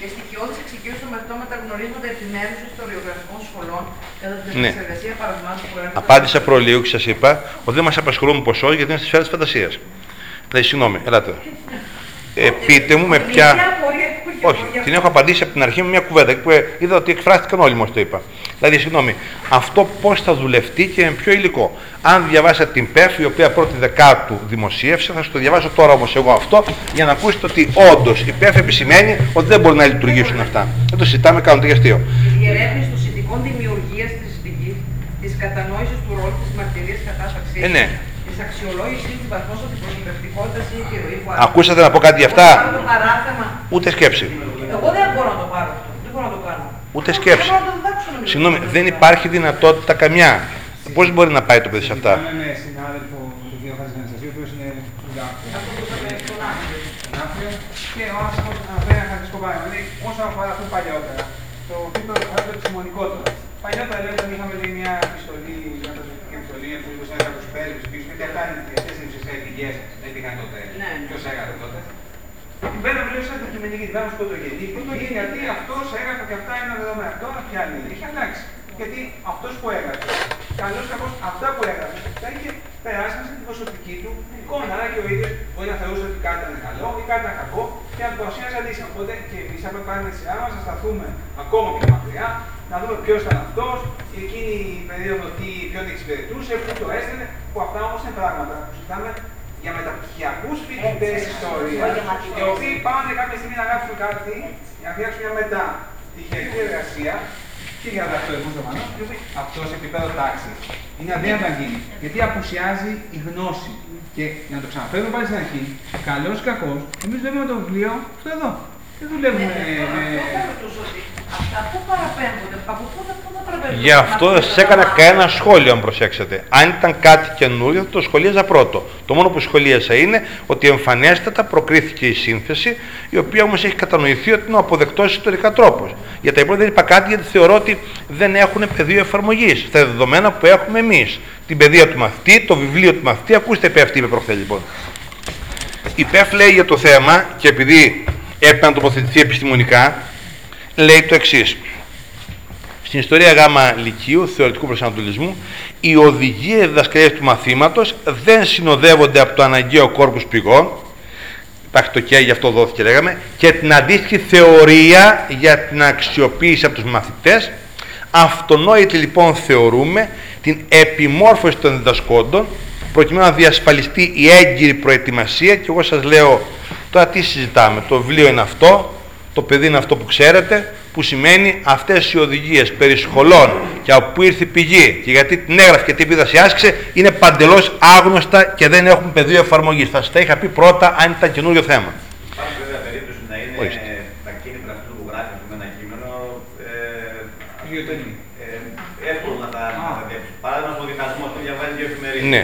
και στοιχειώδης εξοικείωσης των μαθητών να τα γνωρίζονται επιμέρους ιστοριογραφικών σχολών κατά την Ναι. επεξεργασία παραδειγμάτων που έρχονται. Απάντησα προλίγου και σας είπα ότι δεν μας απασχολούν ποσό γιατί είναι στη σφαίρα της φαντασίας. Δηλαδή, συγγνώμη, ελάτε. Ε, πείτε μου με Μια ποια. απορία που Όχι, την έχω απαντήσει από την αρχή με μια κουβέντα που ε, είδα ότι εκφράστηκαν όλοι μου το είπα. Δηλαδή, συγγνώμη, αυτό πώς θα δουλευτεί και με ποιο υλικό. Αν διαβάσατε την ΠΕΦ, η οποία πρώτη δεκάτου δημοσίευσε, θα σου το διαβάσω τώρα όμως εγώ αυτό για να ακούσετε ότι όντως η ΠΕΦ επισημαίνει ότι δεν μπορεί να λειτουργήσουν αυτά. Δεν το συζητάμε, κάνουν το αστείο. Η διερεύνηση των συνθηκών δημιουργίας της δική, της κατανόησης του ρόλου της μαρτυρίας κατάσταση. Ε, ναι. Της αξιολόγησης της βαθμός αντιπροσωπευτικότητα ή επιρροή που Ακούσατε να πω κάτι για αυτά; Πάρω το παράθεμα. Ούτε σκέψη. Εγώ δεν μπορώ να το πάρω αυτό. Δεν μπορώ να το κάνω. Ούτε σκέψη. Δεν μπορώ να το διδάξω νομίζω. Συγγνώμη, δεν υπάρχει δυνατότητα καμιά. Πώς μπορεί να πάει το παιδί σε αυτά; Μιλάμε με συνάδελφο, τον κύριο Χατζηναστασίου, ο οποίος είναι συντάκτης. Αυτό που είπαμε στον άκρη. Στον Άφριο. Και ο άνθρωπος αναφέρει ένα χαρακτηριστικό παράδειγμα. Δηλαδή, όσον αφορά αυτό παλιότερα, το οποίο το το επιστημονικότερο. Παλιότερα λέει όταν είχαμε λέει, μια επιστολή, μια προσωπική επιστολή, για του ένα από του πέλου πίσω, γιατί αυτά είναι οι αυτέ οι ουσιαστικέ πηγέ δεν πήγαν τότε. Ναι. Ποιος έγραφε τότε; Μπαίνω βλέπω σαν αντικειμενική τη βάση πρωτογενή. Πρωτογενή γιατί αυτός έγραφε και αυτά είναι δεδομένα. Αυτό πια είναι. Έχει αλλάξει. Γιατί αυτός που έγραφε, καλώς κακό αυτά που έγραφε, τα είχε περάσει μέσα στην προσωπική του εικόνα. Άρα και ο ίδιος μπορεί να θεωρούσε ότι κάτι ήταν καλό ή κάτι ήταν κακό και να το παρουσίαζε αντίστοιχα. Οπότε και εμείς, αν πάρουμε τη σειρά μας, να σταθούμε ακόμα πιο μακριά, να δούμε ποιος ήταν αυτός, εκείνη η περίοδο τι, ποιον εξυπηρετούσε, πού το έστελνε, που αυτά όμως είναι πράγματα που συζητάμε για μεταπτυχιακούς φοιτητές ιστορία, οι οποίοι πάνε κάποια στιγμή να γράψουν κάτι, να φτιάξουν μια μεταπτυχιακή εργασία και για να το εγώ ζωμανό, αυτός σε επίπεδο τάξης. Είναι αδύνατο να γίνει. Γιατί απουσιάζει η γνώση. Και για να το ξαναφέρουμε πάλι στην αρχή, καλός ή κακός, εμείς δουλεύουμε το βιβλίο αυτό εδώ. Δεν δουλεύουμε με. Αυτό θα ρωτούσα ότι αυτά πού παραπέμπονται, από πού θα πού θα παραπέμπονται; Γι' αυτό δεν σα έκανα κανένα σχόλιο, αν προσέξετε. Αν ήταν κάτι καινούριο, θα το σχολίαζα πρώτο. Το μόνο που σχολίασα είναι ότι εμφανέστατα προκρίθηκε η σύνθεση, η οποία όμως έχει κατανοηθεί ότι είναι ο αποδεκτός ιστορικά τρόπος. Για τα υπόλοιπα δεν είπα κάτι γιατί θεωρώ ότι δεν έχουν πεδίο εφαρμογής στα δεδομένα που έχουμε εμείς. Την παιδεία του μαθητή, το βιβλίο του μαθητή. Ακούστε, πέφτει είπε προχθές λοιπόν. Η ΠΕΦ λέει για το θέμα και επειδή έπρεπε να τοποθετηθεί επιστημονικά, λέει το εξής. Στην ιστορία γάμα λυκείου, θεωρητικού προσανατολισμού, οι οδηγίε διδασκαλία του μαθήματος δεν συνοδεύονται από το αναγκαίο κόρπους πηγών. Υπάρχει το και, γι' αυτό δόθηκε, λέγαμε, και την αντίστοιχη θεωρία για την αξιοποίηση από τους μαθητές. Αυτονόητη λοιπόν θεωρούμε την επιμόρφωση των διδασκόντων προκειμένου να διασφαλιστεί η έγκυρη προετοιμασία και εγώ σας λέω τώρα τι συζητάμε, το βιβλίο είναι αυτό, το παιδί είναι αυτό που ξέρετε, που σημαίνει αυτές οι οδηγίες περί σχολών και από πού ήρθε η πηγή και γιατί την έγραφε και τι επίδραση άσκησε είναι παντελώς άγνωστα και δεν έχουν πεδίο εφαρμογής. Θα σας τα είχα πει πρώτα αν ήταν καινούριο θέμα. Υπάρχει βέβαια περίπτωση να είναι Ορίστε. τα κίνητρα αυτού που γράφει με ένα κείμενο ε, Ιδιωτική. ε, εύκολο να τα αναδέψει. Παράδειγμα, στο διχασμό που διαβάζει δύο εφημερίδες. Ναι.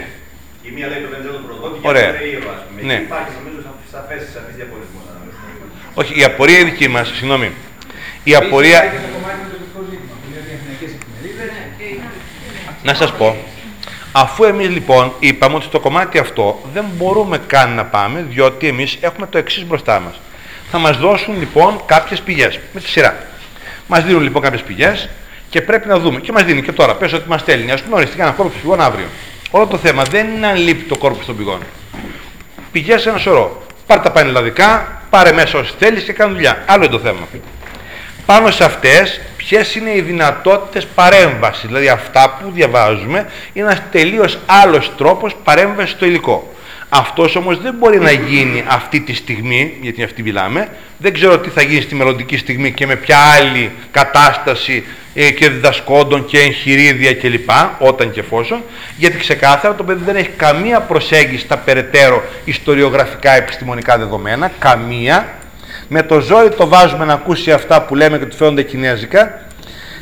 Η μία λέει το Βενζέλο Πρωτό και η Ωραία. άλλη λέει ήρωα. Ναι. Εκεί υπάρχει νομίζω σαφές σαφής διαχωρισμός. Όχι, η απορία η δική μας, συγγνώμη. Η Επίσης, απορία, υπάρχει και το κομμάτι του τοπικού ζήτημα, που είναι διεθνικές εφημερίδες. να σας πω, αφού εμείς λοιπόν είπαμε ότι στο κομμάτι αυτό δεν μπορούμε καν να πάμε, διότι εμείς έχουμε το εξής μπροστά μας. Θα μας δώσουν λοιπόν κάποιες πηγές, με τη σειρά. Μας δίνουν λοιπόν κάποιες πηγές και πρέπει να δούμε. Και μας δίνει και τώρα, πες ότι μας στέλνει, ας πούμε οριστικά ένα κόρπο πηγών αύριο. Όλο το θέμα δεν είναι αν λείπει το κόρπο των πηγών. Πηγές ένα σωρό. Πάρε τα πανελλαδικά, πάρε μέσα όσοι θέλεις και κάνε δουλειά. Άλλο είναι το θέμα. Πάνω σε αυτές, ποιες είναι οι δυνατότητες παρέμβασης, δηλαδή αυτά που διαβάζουμε, είναι ένας τελείως άλλος τρόπος παρέμβασης στο υλικό. Αυτός όμως δεν μπορεί να γίνει αυτή τη στιγμή, γιατί αυτή μιλάμε, δεν ξέρω τι θα γίνει στη μελλοντική στιγμή και με ποια άλλη κατάσταση ε, και διδασκόντων και εγχειρίδια κλπ. Όταν και εφόσον, γιατί ξεκάθαρα το παιδί δεν έχει καμία προσέγγιση στα περαιτέρω ιστοριογραφικά επιστημονικά δεδομένα, καμία, με το ζόρι το βάζουμε να ακούσει αυτά που λέμε και του φαίνονται κινέζικα.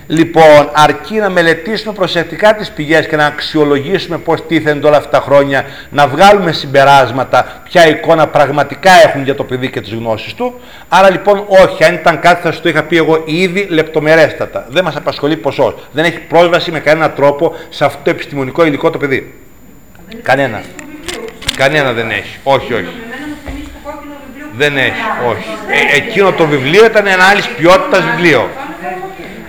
Λοιπόν, αρκεί να μελετήσουμε προσεκτικά τις πηγές και να αξιολογήσουμε πώς τίθενται όλα αυτά τα χρόνια, να βγάλουμε συμπεράσματα, ποια εικόνα πραγματικά έχουν για το παιδί και τις γνώσεις του. Άρα λοιπόν όχι, αν ήταν κάτι θα σου το είχα πει εγώ ήδη λεπτομερέστατα. Δεν μας απασχολεί ποσός. Δεν έχει πρόσβαση με κανένα τρόπο σε αυτό το επιστημονικό υλικό το παιδί. Κανένα. Κανένα δεν έχει. Όχι, όχι. Εμένα μου θυμίζει το κόκκινο βιβλίο που Δεν είχαμε έχει, κάνει. όχι. Ε, εκείνο το βιβλίο ήταν ένα άλλη ποιότητας βιβλίο.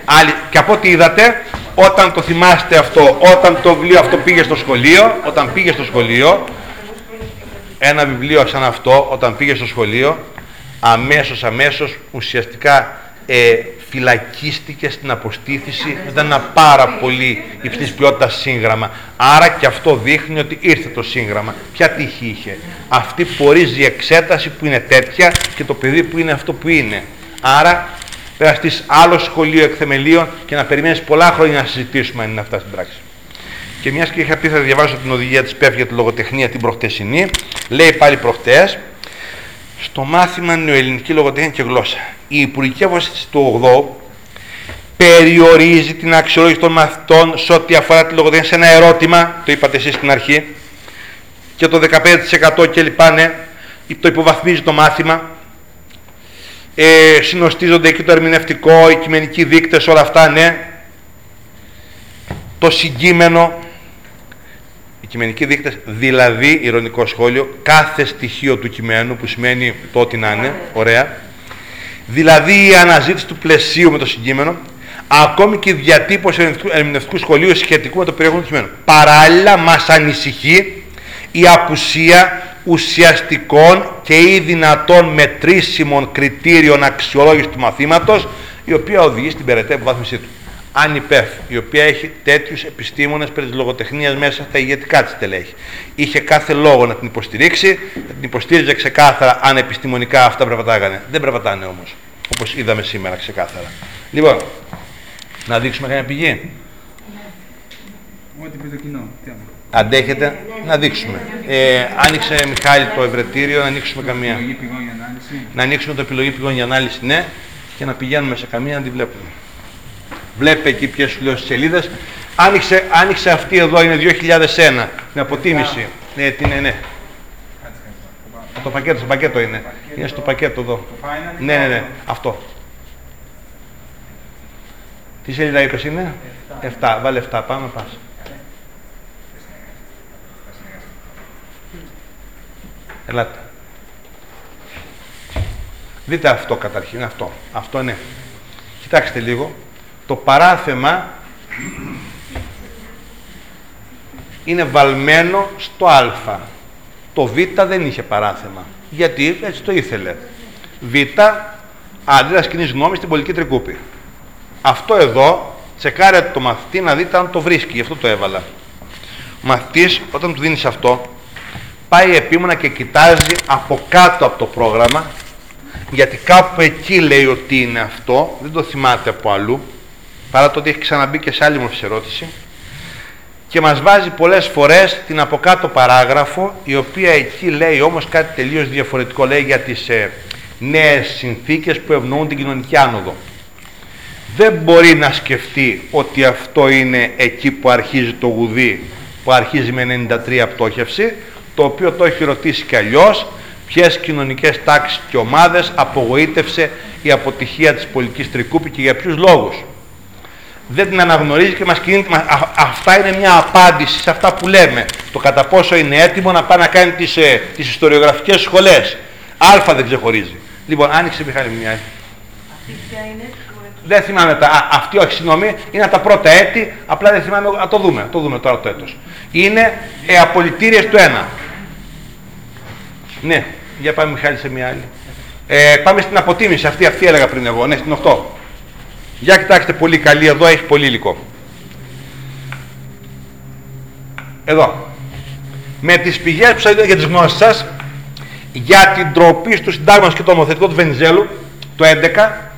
Άλλη, και από ό,τι είδατε, όταν το θυμάστε αυτό, όταν το βιβλίο αυτό πήγε στο σχολείο, όταν πήγε στο σχολείο, ένα βιβλίο σαν αυτό, όταν πήγε στο σχολείο, αμέσως αμέσως ουσιαστικά ε, φυλακίστηκε στην αποστήθηση. Ήταν ένα πάρα πολύ υψηλής ποιότητας σύγγραμμα. Άρα και αυτό δείχνει ότι ήρθε το σύγγραμμα. Ποια τύχη είχε. Αυτή που ορίζει η εξέταση που είναι τέτοια και το παιδί που είναι αυτό που είναι. Άρα πρέπει να στείς άλλος σχολείο εκθεμελίων και να περιμένεις πολλά χρόνια να συζητήσουμε αν είναι αυτά στην πράξη και μιας και είχα πει θα διαβάσω την οδηγία της ΠΕΦ για τη λογοτεχνία την προχτεσινή λέει πάλι προχτές στο μάθημα νεοελληνική λογοτεχνία και γλώσσα. Η Υπουργική Απόφαση του 8 περιορίζει την αξιολόγηση των μαθητών σε ό,τι αφορά τη λογοτεχνία σε ένα ερώτημα, το είπατε εσείς στην αρχή, και το 15% και ναι, το υποβαθμίζει το μάθημα. Ε, συνοστίζονται εκεί το ερμηνευτικό, οι κειμενικοί δείκτες, όλα αυτά, ναι. Το συγκείμενο, οι κειμενικοί δείκτες, δηλαδή, ηρωνικό σχόλιο, κάθε στοιχείο του κειμένου, που σημαίνει το ότι να είναι, ωραία, δηλαδή η αναζήτηση του πλαισίου με το συγκείμενο, ακόμη και η διατύπωση ερμηνευτικού σχολείου σχετικού με το περιεχόμενο του κειμένου. Παράλληλα, μας ανησυχεί η απουσία ουσιαστικών και ή δυνατών μετρήσιμων κριτήριων αξιολόγησης του μαθήματος, η οποία οδηγεί στην περαιτέρω βάθμισή του αν η ΠΕΦ, η οποία έχει τέτοιους επιστήμονες περί της λογοτεχνίας μέσα στα ηγετικά της τελέχη, είχε κάθε λόγο να την υποστηρίξει, να την υποστήριζε ξεκάθαρα αν επιστημονικά αυτά περπατάγανε. Δεν περπατάνε όμως, όπως είδαμε σήμερα ξεκάθαρα. Λοιπόν, να δείξουμε καμιά πηγή. Ό,τι πει το κοινό. Αντέχετε να δείξουμε. Ε, άνοιξε Μιχάλη το ευρετήριο, να ανοίξουμε καμία. Να ανοίξουμε το επιλογή πηγών για ανάλυση, ναι, και να πηγαίνουμε σε καμία να τη βλέπουμε. Βλέπετε εκεί ποιες σου λέω σελίδες. Άνοιξε, άνοιξε αυτή εδώ, είναι 2001, την αποτίμηση. Ναι, την, ναι, ναι. Το πακέτο, στο πακέτο είναι. Είναι στο πακέτο εδώ. Ναι, ναι, ναι, αυτό. Τι σελίδα είπες είναι; 7, βάλε 7, πάμε πας. Ελάτε. Δείτε αυτό καταρχήν, αυτό. Αυτό είναι. Κοιτάξτε λίγο το παράθεμα είναι βαλμένο στο α. Το β δεν είχε παράθεμα. Γιατί; Έτσι το ήθελε. Β, αντίδραση κοινή γνώμη στην πολιτική τρικούπη. Αυτό εδώ, τσεκάρε το μαθητή να δείτε αν το βρίσκει, γι' αυτό το έβαλα. Ο μαθητής, όταν του δίνεις αυτό, πάει επίμονα και κοιτάζει από κάτω από το πρόγραμμα, γιατί κάπου εκεί λέει ότι είναι αυτό, δεν το θυμάται από αλλού, παρά το ότι έχει ξαναμπεί και σε άλλη μορφή ερώτηση. Και μας βάζει πολλές φορές την από κάτω παράγραφο η οποία εκεί λέει όμως κάτι τελείως διαφορετικό λέει για τις ε, νέες συνθήκες που ευνοούν την κοινωνική άνοδο. Δεν μπορεί να σκεφτεί ότι αυτό είναι εκεί που αρχίζει το γουδί που αρχίζει με 93 πτώχευση το οποίο το έχει ρωτήσει και αλλιώς ποιες κοινωνικές τάξεις και ομάδες απογοήτευσε η αποτυχία της πολιτικής τρικούπη και για ποιους λόγους δεν την αναγνωρίζει και μας κινεί. αυτά είναι μια απάντηση σε αυτά που λέμε. Το κατά πόσο είναι έτοιμο να πάει να κάνει τις, ε, τις ιστοριογραφικές σχολές. Α δεν ξεχωρίζει. Λοιπόν, άνοιξε Μιχάλη μια. Αυτή ποια είναι. Δεν θυμάμαι τα. Α, αυτή όχι, συγγνώμη, είναι τα πρώτα έτη. Απλά δεν θυμάμαι. Α, το δούμε. Το δούμε τώρα το έτος. Είναι ε, απολυτήριες του ένα. Ναι, για πάμε Μιχάλη σε μια άλλη. Ε, πάμε στην αποτίμηση. Αυτή, αυτή έλεγα πριν εγώ. Ναι, στην 8. Για κοιτάξτε πολύ καλή, εδώ έχει πολύ υλικό. Εδώ. Με τις πηγές που σας έδωσα για τις γνώσεις σας, για την τροπή του συντάγματος και το ομοθετικό του Βενιζέλου, το 11,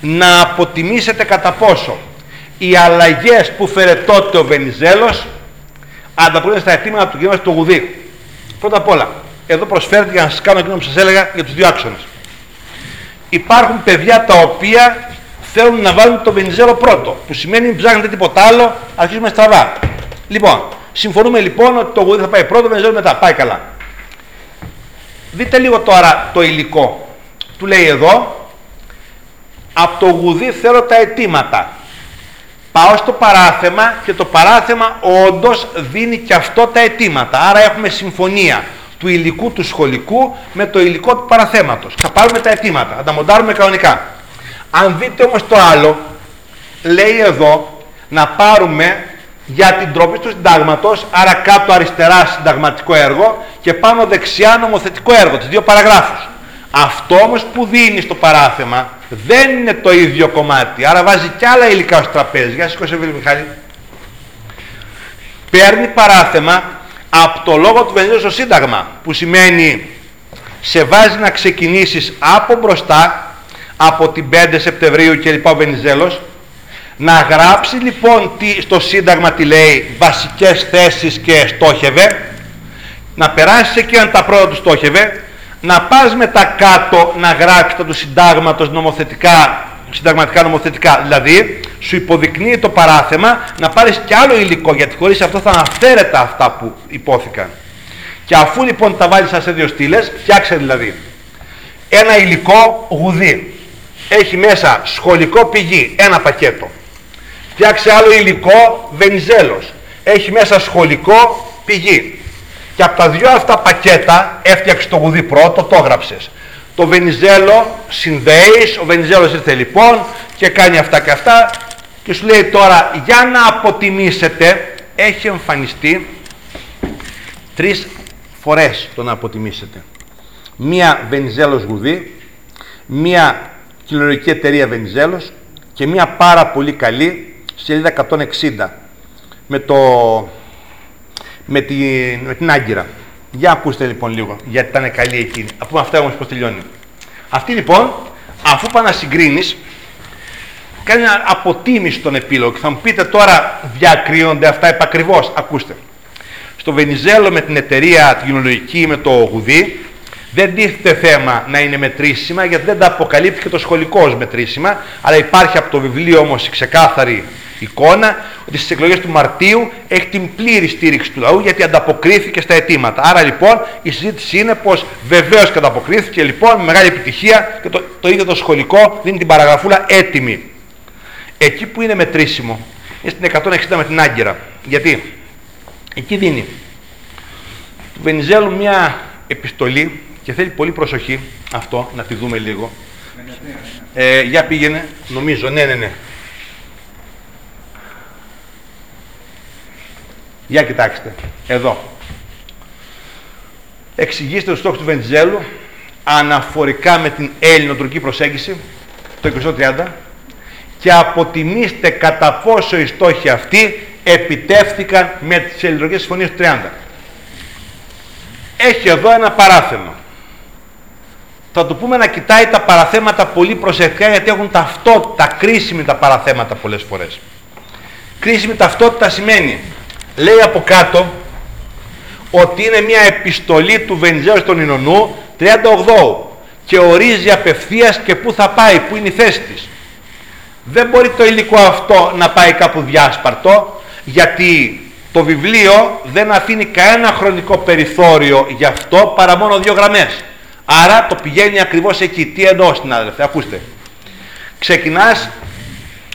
να αποτιμήσετε κατά πόσο οι αλλαγές που φέρε τότε ο Βενιζέλος ανταποκρίνονται στα αιτήματα του κ. του Γουδί. Πρώτα απ' όλα, εδώ προσφέρεται για να σας κάνω εκείνο που σας έλεγα για τους δύο άξονες. Υπάρχουν παιδιά τα οποία θέλουν να βάλουν το Βενιζέλο πρώτο. Που σημαίνει μην ψάχνετε τίποτα άλλο, αρχίζουμε στραβά. Λοιπόν, συμφωνούμε λοιπόν ότι το γουδί θα πάει πρώτο, Βενιζέλο μετά. Πάει καλά. Δείτε λίγο τώρα το υλικό. Του λέει εδώ, από το γουδί θέλω τα αιτήματα. Πάω στο παράθεμα και το παράθεμα όντως δίνει και αυτό τα αιτήματα. Άρα έχουμε συμφωνία του υλικού του σχολικού με το υλικό του παραθέματος. Θα πάρουμε τα αιτήματα, θα τα μοντάρουμε κανονικά. Αν δείτε όμως το άλλο, λέει εδώ να πάρουμε για την τροπή του συντάγματος, άρα κάτω αριστερά συνταγματικό έργο και πάνω δεξιά νομοθετικό έργο, τις δύο παραγράφους. Αυτό όμως που δίνει στο παράθεμα δεν είναι το ίδιο κομμάτι. Άρα βάζει κι άλλα υλικά στο τραπέζι. Για σηκώσε φίλε Μιχάλη. Παίρνει παράθεμα από το λόγο του Βενιζέλου στο Σύνταγμα που σημαίνει σε βάζει να ξεκινήσεις από μπροστά από την 5 Σεπτεμβρίου και λοιπά ο Βενιζέλος να γράψει λοιπόν τι, στο Σύνταγμα τι λέει βασικές θέσεις και στόχευε να περάσεις εκεί αν τα πρώτα του στόχευε να πας μετά κάτω να γράψεις τα του συντάγματος νομοθετικά, συνταγματικά νομοθετικά. Δηλαδή, σου υποδεικνύει το παράθεμα να πάρεις και άλλο υλικό, γιατί χωρίς αυτό θα αναφέρεται αυτά που υπόθηκαν. Και αφού λοιπόν τα βάλεις σε δύο στήλες, φτιάξε δηλαδή ένα υλικό γουδί. Έχει μέσα σχολικό πηγή, ένα πακέτο. Φτιάξε άλλο υλικό βενιζέλος. Έχει μέσα σχολικό πηγή. Και από τα δυο αυτά πακέτα έφτιαξε το γουδί πρώτο, το έγραψες. Το Βενιζέλο συνδέεις, ο Βενιζέλος ήρθε λοιπόν και κάνει αυτά και αυτά και σου λέει τώρα για να αποτιμήσετε έχει εμφανιστεί τρεις φορές το να αποτιμήσετε. Μία Βενιζέλος γουδί, μία κοινωνική εταιρεία Βενιζέλος και μία πάρα πολύ καλή σελίδα 160 με το με την, με την Άγκυρα. Για ακούστε λοιπόν λίγο, γιατί ήταν καλή εκείνη. Αφού αυτά όμως πώς τελειώνει. Αυτή λοιπόν, αφού πάει να συγκρίνεις, κάνει ένα αποτίμηση στον επίλογο. Θα μου πείτε τώρα, διακρίνονται αυτά επακριβώς. Ακούστε. Στο Βενιζέλο με την εταιρεία την κοινολογική με το γουδί, δεν τίθεται θέμα να είναι μετρήσιμα, γιατί δεν τα αποκαλύπτει και το σχολικό ως μετρήσιμα, αλλά υπάρχει από το βιβλίο όμως η ξεκάθαρη εικόνα ότι στις εκλογές του Μαρτίου έχει την πλήρη στήριξη του λαού γιατί ανταποκρίθηκε στα αιτήματα. Άρα λοιπόν η συζήτηση είναι πως βεβαίως και ανταποκρίθηκε λοιπόν με μεγάλη επιτυχία και το, το ίδιο το σχολικό δίνει την παραγραφούλα έτοιμη. Εκεί που είναι μετρήσιμο είναι στην 160 με την Άγκυρα. Γιατί; Εκεί δίνει του Βενιζέλου μια επιστολή και θέλει πολύ προσοχή αυτό να τη δούμε λίγο. Ε, για πήγαινε, νομίζω, ναι, ναι, ναι. Για κοιτάξτε, εδώ. Εξηγήστε το στόχο του Βεντιζέλου αναφορικά με την ελληνοτουρκική προσέγγιση το 2030 και αποτιμήστε κατά πόσο οι στόχοι αυτοί επιτεύθηκαν με τις ελληνοτουρκικές συμφωνίες του 30. Έχει εδώ ένα παράθεμα. Θα του πούμε να κοιτάει τα παραθέματα πολύ προσεκτικά γιατί έχουν ταυτότητα, κρίσιμη τα παραθέματα πολλές φορές. Κρίσιμη ταυτότητα σημαίνει λέει από κάτω ότι είναι μια επιστολή του Βενιζέλου στον Ινωνού 38 και ορίζει απευθείας και πού θα πάει, πού είναι η θέση της. Δεν μπορεί το υλικό αυτό να πάει κάπου διάσπαρτο γιατί το βιβλίο δεν αφήνει κανένα χρονικό περιθώριο γι' αυτό παρά μόνο δύο γραμμές. Άρα το πηγαίνει ακριβώς εκεί. Τι εννοώ συνάδελφε, ακούστε. Ξεκινάς,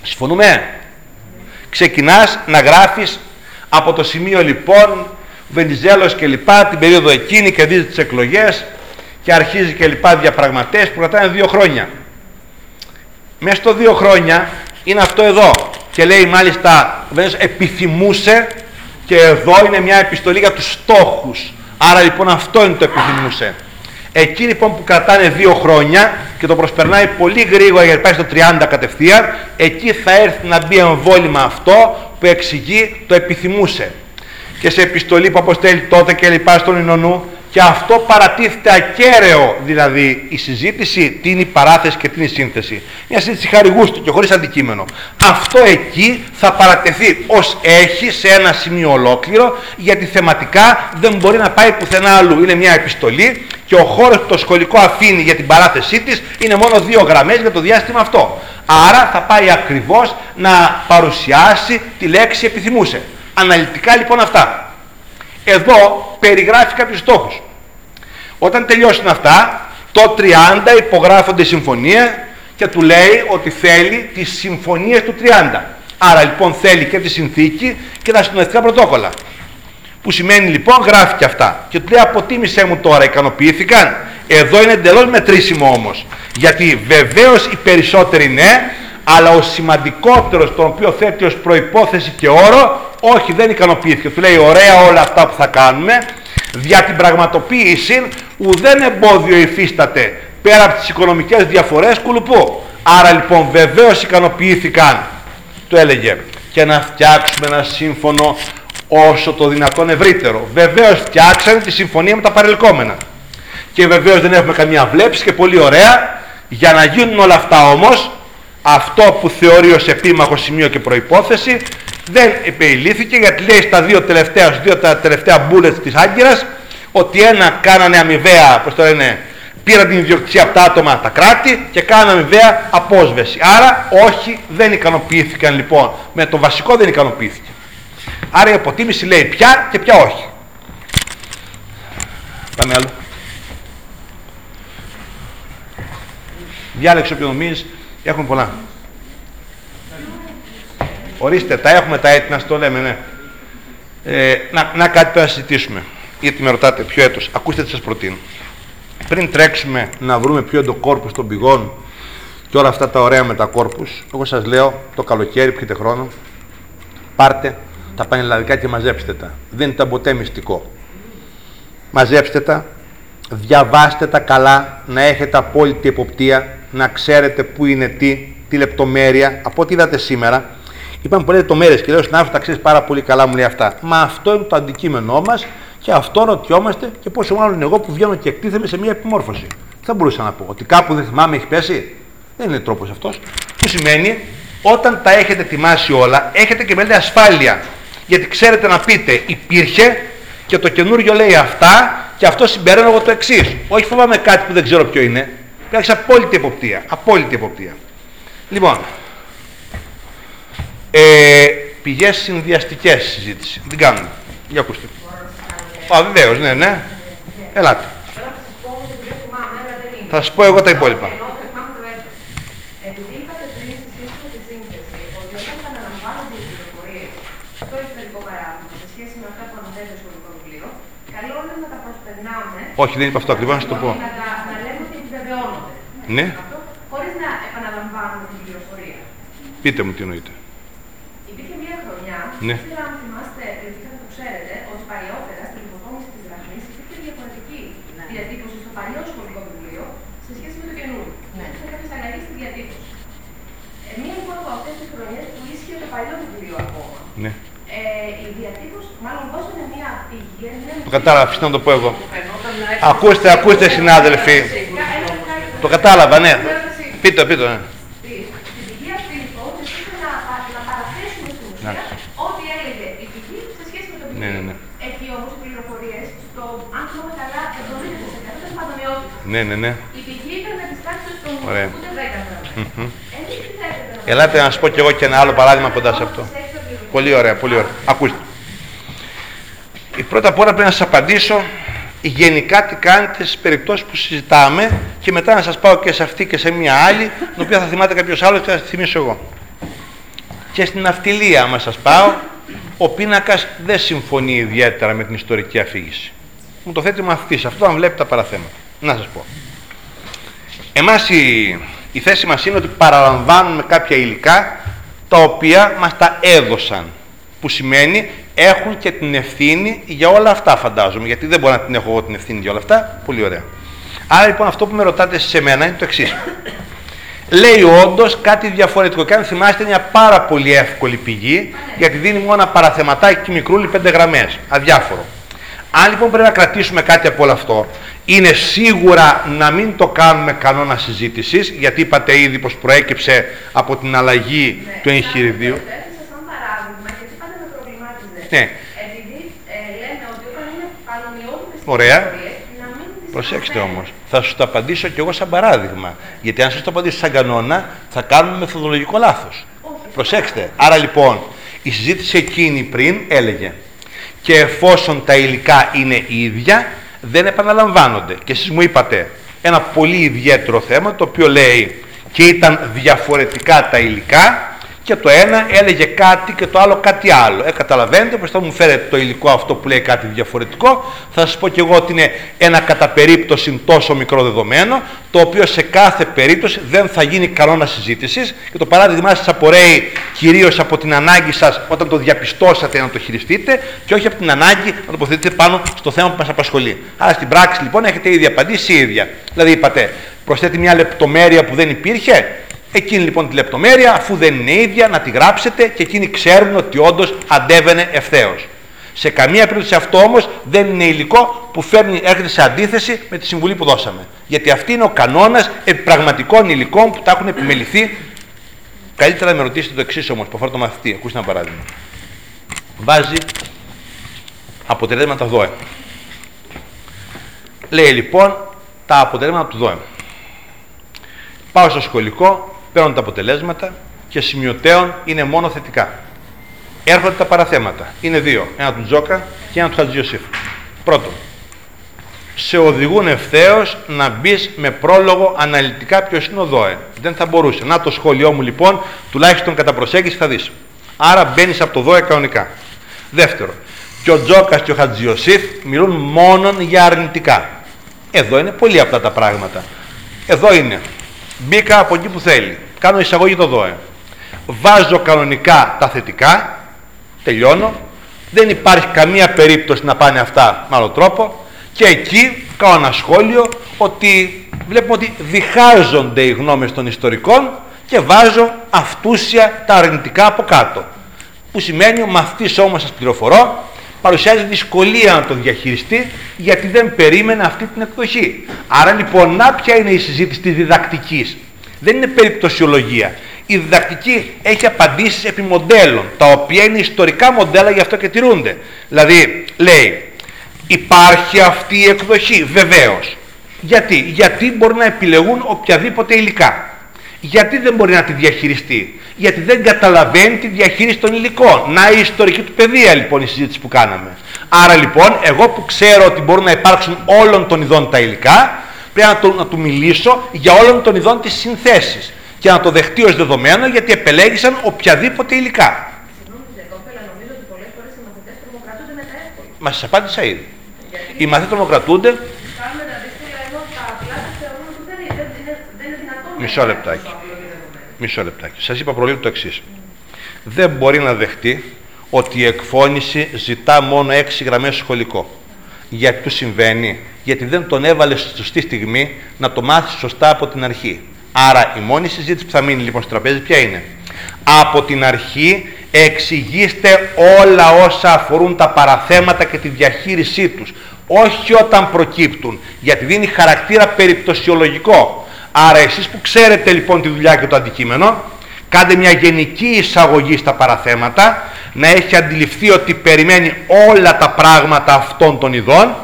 συμφωνούμε, ξεκινάς να γράφεις από το σημείο λοιπόν Βενιζέλος και λοιπά την περίοδο εκείνη και δίζει τις εκλογές και αρχίζει και λοιπά διαπραγματές που κρατάνε δύο χρόνια. Μέσα στο δύο χρόνια είναι αυτό εδώ και λέει μάλιστα Βενιζέλος επιθυμούσε και εδώ είναι μια επιστολή για τους στόχους. Άρα λοιπόν αυτό είναι το επιθυμούσε. Εκεί λοιπόν που κρατάνε δύο χρόνια και το προσπερνάει πολύ γρήγορα γιατί πάει στο 30 κατευθείαν, εκεί θα έρθει να μπει εμβόλυμα αυτό που εξηγεί το επιθυμούσε. Και σε επιστολή που αποστέλει τότε και λοιπά στον Ινωνού και αυτό παρατίθεται ακέραιο δηλαδή η συζήτηση, τι είναι η παράθεση και τι είναι η σύνθεση. Μια συζήτηση χαριγούστου και χωρίς αντικείμενο. Αυτό εκεί θα παρατεθεί ως έχει σε ένα σημείο ολόκληρο γιατί θεματικά δεν μπορεί να πάει πουθενά αλλού. Είναι μια επιστολή και ο χώρος που το σχολικό αφήνει για την παράθεσή της είναι μόνο δύο γραμμές για το διάστημα αυτό. Άρα θα πάει ακριβώς να παρουσιάσει τη λέξη επιθυμούσε. Αναλυτικά λοιπόν αυτά. Εδώ περιγράφει κάποιους στόχους. Όταν τελειώσουν αυτά, το 30 υπογράφονται συμφωνία και του λέει ότι θέλει τις συμφωνίες του 30. Άρα λοιπόν θέλει και τη συνθήκη και τα συνοηθικά πρωτόκολλα. Που σημαίνει λοιπόν γράφει και αυτά. Και του λέει αποτίμησέ μου τώρα, ικανοποιήθηκαν. Εδώ είναι εντελώς μετρήσιμο όμως. Γιατί βεβαίως οι περισσότεροι ναι, αλλά ο σημαντικότερος τον οποίο θέτει ως προϋπόθεση και όρο, όχι δεν ικανοποιήθηκε. Του λέει ωραία όλα αυτά που θα κάνουμε, δια την πραγματοποίηση ουδέν εμπόδιο υφίσταται πέρα από τις οικονομικές διαφορές κουλουπού. Άρα λοιπόν βεβαίως ικανοποιήθηκαν, το έλεγε, και να φτιάξουμε ένα σύμφωνο όσο το δυνατόν ευρύτερο. Βεβαίως φτιάξανε τη συμφωνία με τα παρελκόμενα. Και βεβαίως δεν έχουμε καμία βλέψη και πολύ ωραία. Για να γίνουν όλα αυτά όμως, αυτό που θεωρεί ως επίμαχο σημείο και προϋπόθεση δεν επιλύθηκε γιατί λέει στα δύο τελευταία, δύο τα τελευταία bullets της Άγκυρας ότι ένα κάνανε αμοιβαία, πώς το λένε, πήραν την ιδιοκτησία από τα άτομα τα κράτη και κάνανε αμοιβαία απόσβεση. Άρα όχι, δεν ικανοποιήθηκαν λοιπόν. Με το βασικό δεν ικανοποιήθηκε. Άρα η αποτίμηση λέει ποια και ποια όχι. Πάμε άλλο. Διάλεξε όποιο νομίζεις, έχουμε πολλά. Ορίστε, τα έχουμε τα έτοιμα, στο λέμε, ναι. Ε, να, να κάτι που να συζητήσουμε. Γιατί με ρωτάτε ποιο έτος. Ακούστε τι σας προτείνω. Πριν τρέξουμε να βρούμε ποιο είναι το κόρπους των πηγών και όλα αυτά τα ωραία με τα κόρπους, εγώ σας λέω το καλοκαίρι, πιείτε χρόνο, πάρτε τα πανελλαδικά και μαζέψτε τα. Δεν ήταν ποτέ μυστικό. Μαζέψτε τα, διαβάστε τα καλά, να έχετε απόλυτη εποπτεία, να ξέρετε πού είναι τι, τι λεπτομέρεια. Από ό,τι είδατε σήμερα, είπαμε πολλές λεπτομέρειες και λέω στην τα ξέρεις πάρα πολύ καλά, μου λέει αυτά. Μα αυτό είναι το αντικείμενό μας και αυτό ρωτιόμαστε και πόσο μάλλον εγώ που βγαίνω και εκτίθεμαι σε μια επιμόρφωση. Τι θα μπορούσα να πω, ότι κάπου δεν θυμάμαι έχει πέσει. Δεν είναι τρόπος αυτός. Που σημαίνει όταν τα έχετε ετοιμάσει όλα, έχετε και μεγάλη ασφάλεια. Γιατί ξέρετε να πείτε, υπήρχε και το καινούριο λέει αυτά και αυτό συμπεραίνω εγώ το εξής. Όχι φοβάμαι κάτι που δεν ξέρω ποιο είναι. Έχει απόλυτη εποπτεία. Απόλυτη εποπτεία. Λοιπόν, ε, πηγές συνδυαστικές συζήτηση. Δεν κάνουμε. Για ακούστε. Α, βεβαίως, ναι, ναι. Ελάτε. Θα σας πω εγώ τα υπόλοιπα. Όχι, δεν είπα αυτό ακριβώς, να το πω. Να, να λέμε ότι επιβεβαιώνονται. Ναι. Χωρίς να επαναλαμβάνουμε την πληροφορία. Πείτε μου τι εννοείτε. Υπήρχε μια χρονιά, ναι. δεν ξέρω αν θυμάστε, γιατί θα το ξέρετε, ότι παλιότερα στην υποδόμηση της γραφή υπήρχε διαφορετική ναι. διατύπωση στο παλιό σχολικό βιβλίο σε σχέση με το καινούριο. Ναι. Υπήρχε κάποιε αλλαγέ στη διατύπωση. Ε, μία λοιπόν από αυτές τις χρονιές που ίσχυε το παλιό βιβλίο ακόμα. Ναι. Ε, η διατύπωση, μάλλον δώσανε μια πηγή. Το κατάλαβα, αφήστε να το πω εγώ. Ακούστε, ακούστε συνάδελφοι. Το κατάλαβα, ναι. Πείτε, πείτε. Ναι. Στην πηγή αυτή λοιπόν, να, να παραθέσουμε στην ουσία ό,τι έλεγε η πηγή σε σχέση με το βιβλίο. Ναι, ναι, ναι. Έχει όμως πληροφορίες στο, αν θυμάμαι καλά, 70% ήταν παντομοιότητα. Ναι, ναι, ναι. Η πηγή ήταν με τι τάξει των Ωραία. ούτε 10 Ελάτε να σας πω κι εγώ και ένα άλλο παράδειγμα κοντά σε αυτό. Πολύ ωραία, πολύ ωραία. Ακούστε. Η πρώτα απ' όλα πρέπει να σας απαντήσω γενικά τι κάνετε στις περιπτώσεις που συζητάμε και μετά να σας πάω και σε αυτή και σε μια άλλη, την οποία θα θυμάται κάποιος άλλος και θα τη θυμίσω εγώ. Και στην αυτιλία, άμα σας πάω, ο πίνακας δεν συμφωνεί ιδιαίτερα με την ιστορική αφήγηση. Μου το θέτει μαθητής αυτό, αν βλέπει τα παραθέματα. Να σας πω. Εμάς η, η θέση μας είναι ότι παραλαμβάνουμε κάποια υλικά τα οποία μας τα έδωσαν. Που σημαίνει έχουν και την ευθύνη για όλα αυτά φαντάζομαι. Γιατί δεν μπορώ να την έχω εγώ την ευθύνη για όλα αυτά. Πολύ ωραία. Άρα λοιπόν αυτό που με ρωτάτε σε μένα είναι το εξής. Λέει όντως κάτι διαφορετικό. Και αν θυμάστε είναι μια πάρα πολύ εύκολη πηγή γιατί δίνει μόνο ένα παραθεματάκι μικρούλι πέντε γραμμές. Αδιάφορο. Αν λοιπόν πρέπει να κρατήσουμε κάτι από όλο αυτό, είναι σίγουρα να μην το κάνουμε κανόνα συζήτησης, γιατί είπατε ήδη πως προέκυψε από την αλλαγή ναι, του εγχειριδίου. Θα σαν παράδειγμα, γιατί πάντα με προβλημάτιζε. Ναι. Επειδή ε, λέμε ότι όταν είναι πανομοιότυπες Ωραία. να μην τις Προσέξτε αναφέρουμε. όμως, θα σου το απαντήσω κι εγώ σαν παράδειγμα. Γιατί αν σας το απαντήσω σαν κανόνα, θα κάνουμε μεθοδολογικό λάθος. Προσέξτε. Άρα λοιπόν, η συζήτηση εκείνη πριν έλεγε και εφόσον τα υλικά είναι ίδια, δεν επαναλαμβάνονται. Και εσείς μου είπατε ένα πολύ ιδιαίτερο θέμα, το οποίο λέει και ήταν διαφορετικά τα υλικά και το ένα έλεγε κάτι και το άλλο κάτι άλλο. Ε, καταλαβαίνετε πως θα μου φέρετε το υλικό αυτό που λέει κάτι διαφορετικό. Θα σας πω και εγώ ότι είναι ένα κατά περίπτωση τόσο μικρό δεδομένο, το οποίο σε κάθε περίπτωση δεν θα γίνει κανόνα συζήτησης. Και το παράδειγμά σας απορρέει κυρίως από την ανάγκη σας όταν το διαπιστώσατε να το χειριστείτε και όχι από την ανάγκη να τοποθετείτε πάνω στο θέμα που μας απασχολεί. Άρα στην πράξη λοιπόν έχετε ήδη απαντήσει ίδια. Δηλαδή είπατε Προσθέτει μια λεπτομέρεια που δεν υπήρχε. Εκείνη λοιπόν τη λεπτομέρεια, αφού δεν είναι ίδια, να τη γράψετε και εκείνοι ξέρουν ότι όντως αντέβαινε ευθέως. Σε καμία περίπτωση αυτό όμως δεν είναι υλικό που φέρνει, έρχεται σε αντίθεση με τη συμβουλή που δώσαμε. Γιατί αυτή είναι ο κανόνας πραγματικών υλικών που τα έχουν επιμεληθεί. Καλύτερα να με ρωτήσετε το εξής όμως, που αφορά το μαθητή. Ακούστε ένα παράδειγμα. Βάζει αποτελέσματα ΔΟΕ. Λέει λοιπόν τα αποτελέσματα του ΔΟΕ. Πάω στο σχολικό, παίρνω τα αποτελέσματα και σημειωτέων είναι μόνο θετικά. Έρχονται τα παραθέματα. Είναι δύο. Ένα του Τζόκα και ένα του Χατζιωσήφ. Πρώτον, σε οδηγούν ευθέως να μπεις με πρόλογο αναλυτικά ποιος είναι ο ΔΟΕ. Δεν θα μπορούσε. Να το σχόλιο μου λοιπόν, τουλάχιστον κατά προσέγγιση θα δεις. Άρα μπαίνεις από το ΔΟΕ κανονικά. Δεύτερο, και ο Τζόκας και ο Χατζιωσήφ μιλούν μόνο για αρνητικά. Εδώ είναι πολύ απλά τα πράγματα. Εδώ είναι. Μπήκα από εκεί που θέλει. Κάνω εισαγωγή το ΔΟΕ. Βάζω κανονικά τα θετικά. Τελειώνω. Δεν υπάρχει καμία περίπτωση να πάνε αυτά με άλλο τρόπο. Και εκεί κάνω ένα σχόλιο ότι βλέπουμε ότι διχάζονται οι γνώμες των ιστορικών και βάζω αυτούσια τα αρνητικά από κάτω. Που σημαίνει ο μαθητής όμως σας πληροφορώ παρουσιάζει δυσκολία να το διαχειριστεί γιατί δεν περίμενε αυτή την εκδοχή. Άρα λοιπόν, να ποια είναι η συζήτηση της διδακτικής. Δεν είναι περιπτωσιολογία. Η διδακτική έχει απαντήσεις επί μοντέλων, τα οποία είναι ιστορικά μοντέλα, γι' αυτό και τηρούνται. Δηλαδή, λέει, υπάρχει αυτή η εκδοχή, βεβαίως. Γιατί, γιατί μπορεί να επιλεγούν οποιαδήποτε υλικά. Γιατί δεν μπορεί να τη διαχειριστεί; Γιατί δεν καταλαβαίνει τη διαχείριση των υλικών. Να η ιστορική του παιδεία λοιπόν η συζήτηση που κάναμε. Άρα λοιπόν, εγώ που ξέρω ότι μπορούν να υπάρξουν όλων των ειδών τα υλικά, πρέπει να, το, να του μιλήσω για όλων των ειδών τις συνθέσεις και να το δεχτεί ως δεδομένο γιατί επελέγησαν οποιαδήποτε υλικά. Μα σας απάντησα ήδη. Οι μαθητές τρομοκρατούνται. Μισό λεπτάκι. Μισό λεπτάκι. Σας είπα προλίγο το εξής. Δεν μπορεί να δεχτεί ότι η εκφώνηση ζητά μόνο έξι γραμμές σχολικό. Γιατί του συμβαίνει, γιατί δεν τον έβαλε στη σωστή στιγμή να το μάθει σωστά από την αρχή. Άρα η μόνη συζήτηση που θα μείνει λοιπόν στο τραπέζι ποια είναι; Από την αρχή εξηγήστε όλα όσα αφορούν τα παραθέματα και τη διαχείρισή τους. Όχι όταν προκύπτουν, γιατί δίνει χαρακτήρα περιπτωσιολογικό. Άρα εσείς που ξέρετε λοιπόν τη δουλειά και το αντικείμενο, κάντε μια γενική εισαγωγή στα παραθέματα, να έχει αντιληφθεί ότι περιμένει όλα τα πράγματα αυτών των ειδών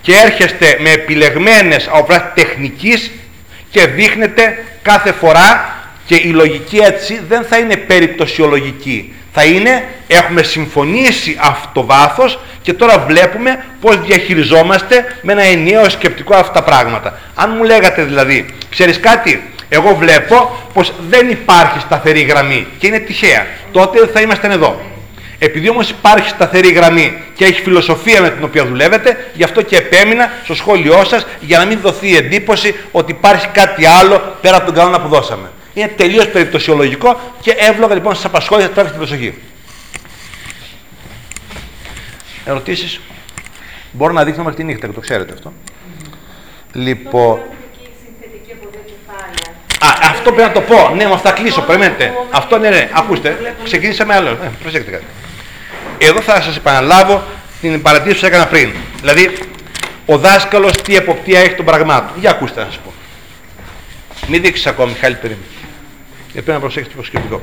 και έρχεστε με επιλεγμένες από τεχνικής και δείχνετε κάθε φορά και η λογική έτσι δεν θα είναι περιπτωσιολογική. Θα είναι, έχουμε συμφωνήσει αυτό το βάθος και τώρα βλέπουμε πώς διαχειριζόμαστε με ένα ενιαίο σκεπτικό αυτά τα πράγματα. Αν μου λέγατε δηλαδή, ξέρεις κάτι, εγώ βλέπω πως δεν υπάρχει σταθερή γραμμή και είναι τυχαία, τότε δεν θα ήμασταν εδώ. Επειδή όμως υπάρχει σταθερή γραμμή και έχει φιλοσοφία με την οποία δουλεύετε, γι' αυτό και επέμεινα στο σχόλιο σας για να μην δοθεί η εντύπωση ότι υπάρχει κάτι άλλο πέρα από τον κανόνα που δώσαμε. Είναι τελείως περιπτωσιολογικό και εύλογα λοιπόν σας απασχόλησε, τράβηξε την προσοχή. Ερωτήσεις; Μπορώ να δείχνω μέχρι τη νύχτα, το ξέρετε αυτό. Λοιπόν. Α, αυτό πρέπει να το πω. Ναι, μα θα κλείσω. Περιμένετε. Αυτό ναι, ναι. Ακούστε. Ξεκινήσαμε άλλο. Ε, προσέξτε κάτι. Εδώ θα σας επαναλάβω την παρατήρηση που έκανα πριν. Δηλαδή, ο δάσκαλος τι εποπτεία έχει των πραγμάτων. Για ακούστε να σας πω. Μην δείξεις ακόμη, Μιχάλη, περίμενε. Γιατί πρέπει να προσέξετε το σκεπτικό.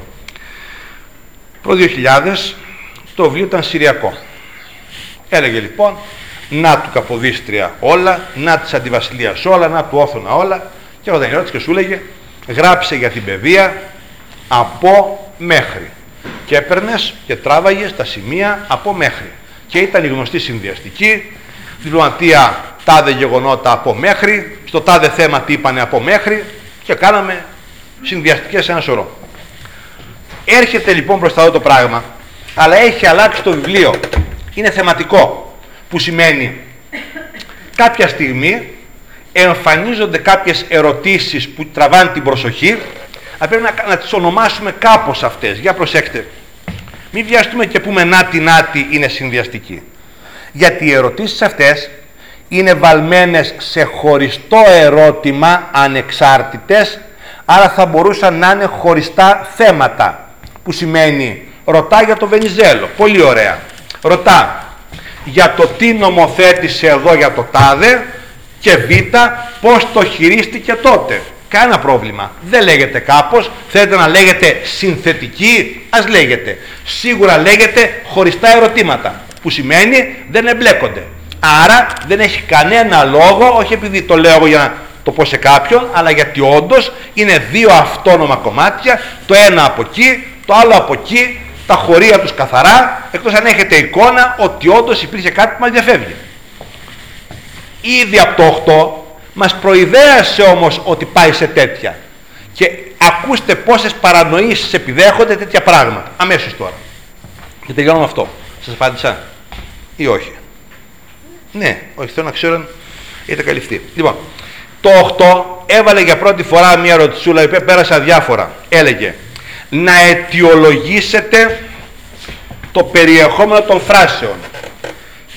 Προ 2000 το βιβλίο ήταν Συριακό. Έλεγε λοιπόν να του Καποδίστρια όλα, να της Αντιβασιλείας όλα, να του Όθωνα όλα και όταν ερώτησε και σου έλεγε γράψε για την παιδεία από μέχρι και έπαιρνες και τράβαγες τα σημεία από μέχρι και ήταν η γνωστή συνδυαστική διπλωματία τάδε γεγονότα από μέχρι στο τάδε θέμα τι είπανε από μέχρι και κάναμε συνδυαστικές σε ένα σωρό έρχεται λοιπόν μπροστά εδώ το πράγμα αλλά έχει αλλάξει το βιβλίο είναι θεματικό που σημαίνει κάποια στιγμή εμφανίζονται κάποιες ερωτήσεις που τραβάνε την προσοχή αλλά πρέπει να, να τις ονομάσουμε κάπως αυτές. Για προσέξτε. Μην βιαστούμε και πούμε νάτι νάτι είναι συνδυαστική. Γιατί οι ερωτήσεις αυτές είναι βαλμένες σε χωριστό ερώτημα ανεξάρτητες, άρα θα μπορούσαν να είναι χωριστά θέματα, που σημαίνει ρωτά για το Βενιζέλο, πολύ ωραία. Ρωτά για το τι νομοθέτησε εδώ για το τάδε και β, πώς το χειρίστηκε τότε. Κάνα πρόβλημα. Δεν λέγεται κάπως, θέλετε να λέγεται συνθετική, ας λέγεται. Σίγουρα λέγεται χωριστά ερωτήματα, που σημαίνει δεν εμπλέκονται. Άρα δεν έχει κανένα λόγο, όχι επειδή το λέω εγώ για να το πω σε κάποιον, αλλά γιατί όντως είναι δύο αυτόνομα κομμάτια, το ένα από εκεί, το άλλο από εκεί, τα χωρία τους καθαρά, εκτός αν έχετε εικόνα ότι όντως υπήρχε κάτι που μας διαφεύγει. Ήδη από το 8 μας προειδέασε όμως ότι πάει σε τέτοια. Και ακούστε πόσες παρανοήσεις επιδέχονται τέτοια πράγματα. Αμέσως τώρα. Και τελειώνω με αυτό. Σας απάντησα ή όχι. Ναι, όχι, θέλω να ξέρω αν είτε καλυφθεί. Λοιπόν, το 8 έβαλε για πρώτη φορά μια ρωτησούλα, η οποία πέρασε αδιάφορα. Έλεγε, να αιτιολογήσετε το περιεχόμενο των φράσεων.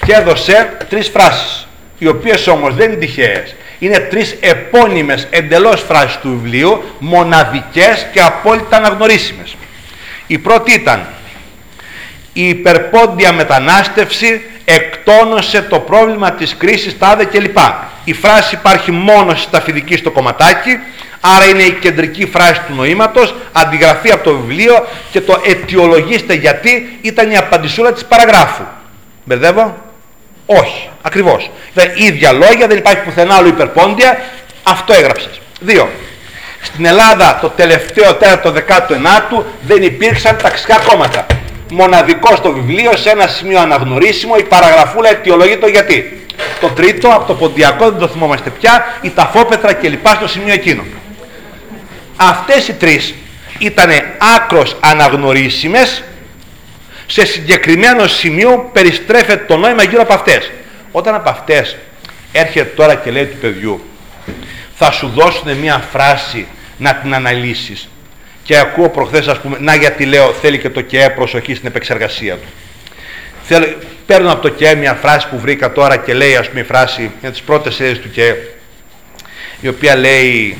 Και έδωσε τρεις φράσεις, οι οποίες όμως δεν είναι τυχαίες. Είναι τρεις επώνυμες εντελώς φράσεις του βιβλίου, μοναδικές και απόλυτα αναγνωρίσιμες. Η πρώτη ήταν «Η υπερπόντια μετανάστευση εκτόνωσε το πρόβλημα της κρίσης τάδε κλπ. Η φράση υπάρχει μόνο στη σταφιδική στο κομματάκι, άρα είναι η κεντρική φράση του νοήματος, αντιγραφή από το βιβλίο και το αιτιολογήστε γιατί ήταν η απαντησούλα της παραγράφου. Μπερδεύω; Όχι, ακριβώς. Δηλαδή ίδια λόγια, δεν υπάρχει πουθενά άλλο υπερπόντια, αυτό έγραψες. Δύο. Στην Ελλάδα το τελευταίο τέταρτο 19ου δεν υπήρξαν ταξικά κόμματα μοναδικό στο βιβλίο, σε ένα σημείο αναγνωρίσιμο, η παραγραφούλα αιτιολογεί το γιατί. Το τρίτο, από το ποντιακό δεν το θυμόμαστε πια, η ταφόπετρα κλπ. στο σημείο εκείνο. Αυτές οι τρεις ήταν άκρος αναγνωρίσιμες, σε συγκεκριμένο σημείο περιστρέφεται το νόημα γύρω από αυτές. Όταν από αυτές έρχεται τώρα και λέει του παιδιού, θα σου δώσουν μια φράση να την αναλύσεις και ακούω προχθές ας πούμε, να γιατί λέω θέλει και το ΚΕ προσοχή στην επεξεργασία του. Θέλω, παίρνω από το ΚΕ μια φράση που βρήκα τώρα και λέει ας πούμε η φράση για τις πρώτες σειρές του ΚΕ η οποία λέει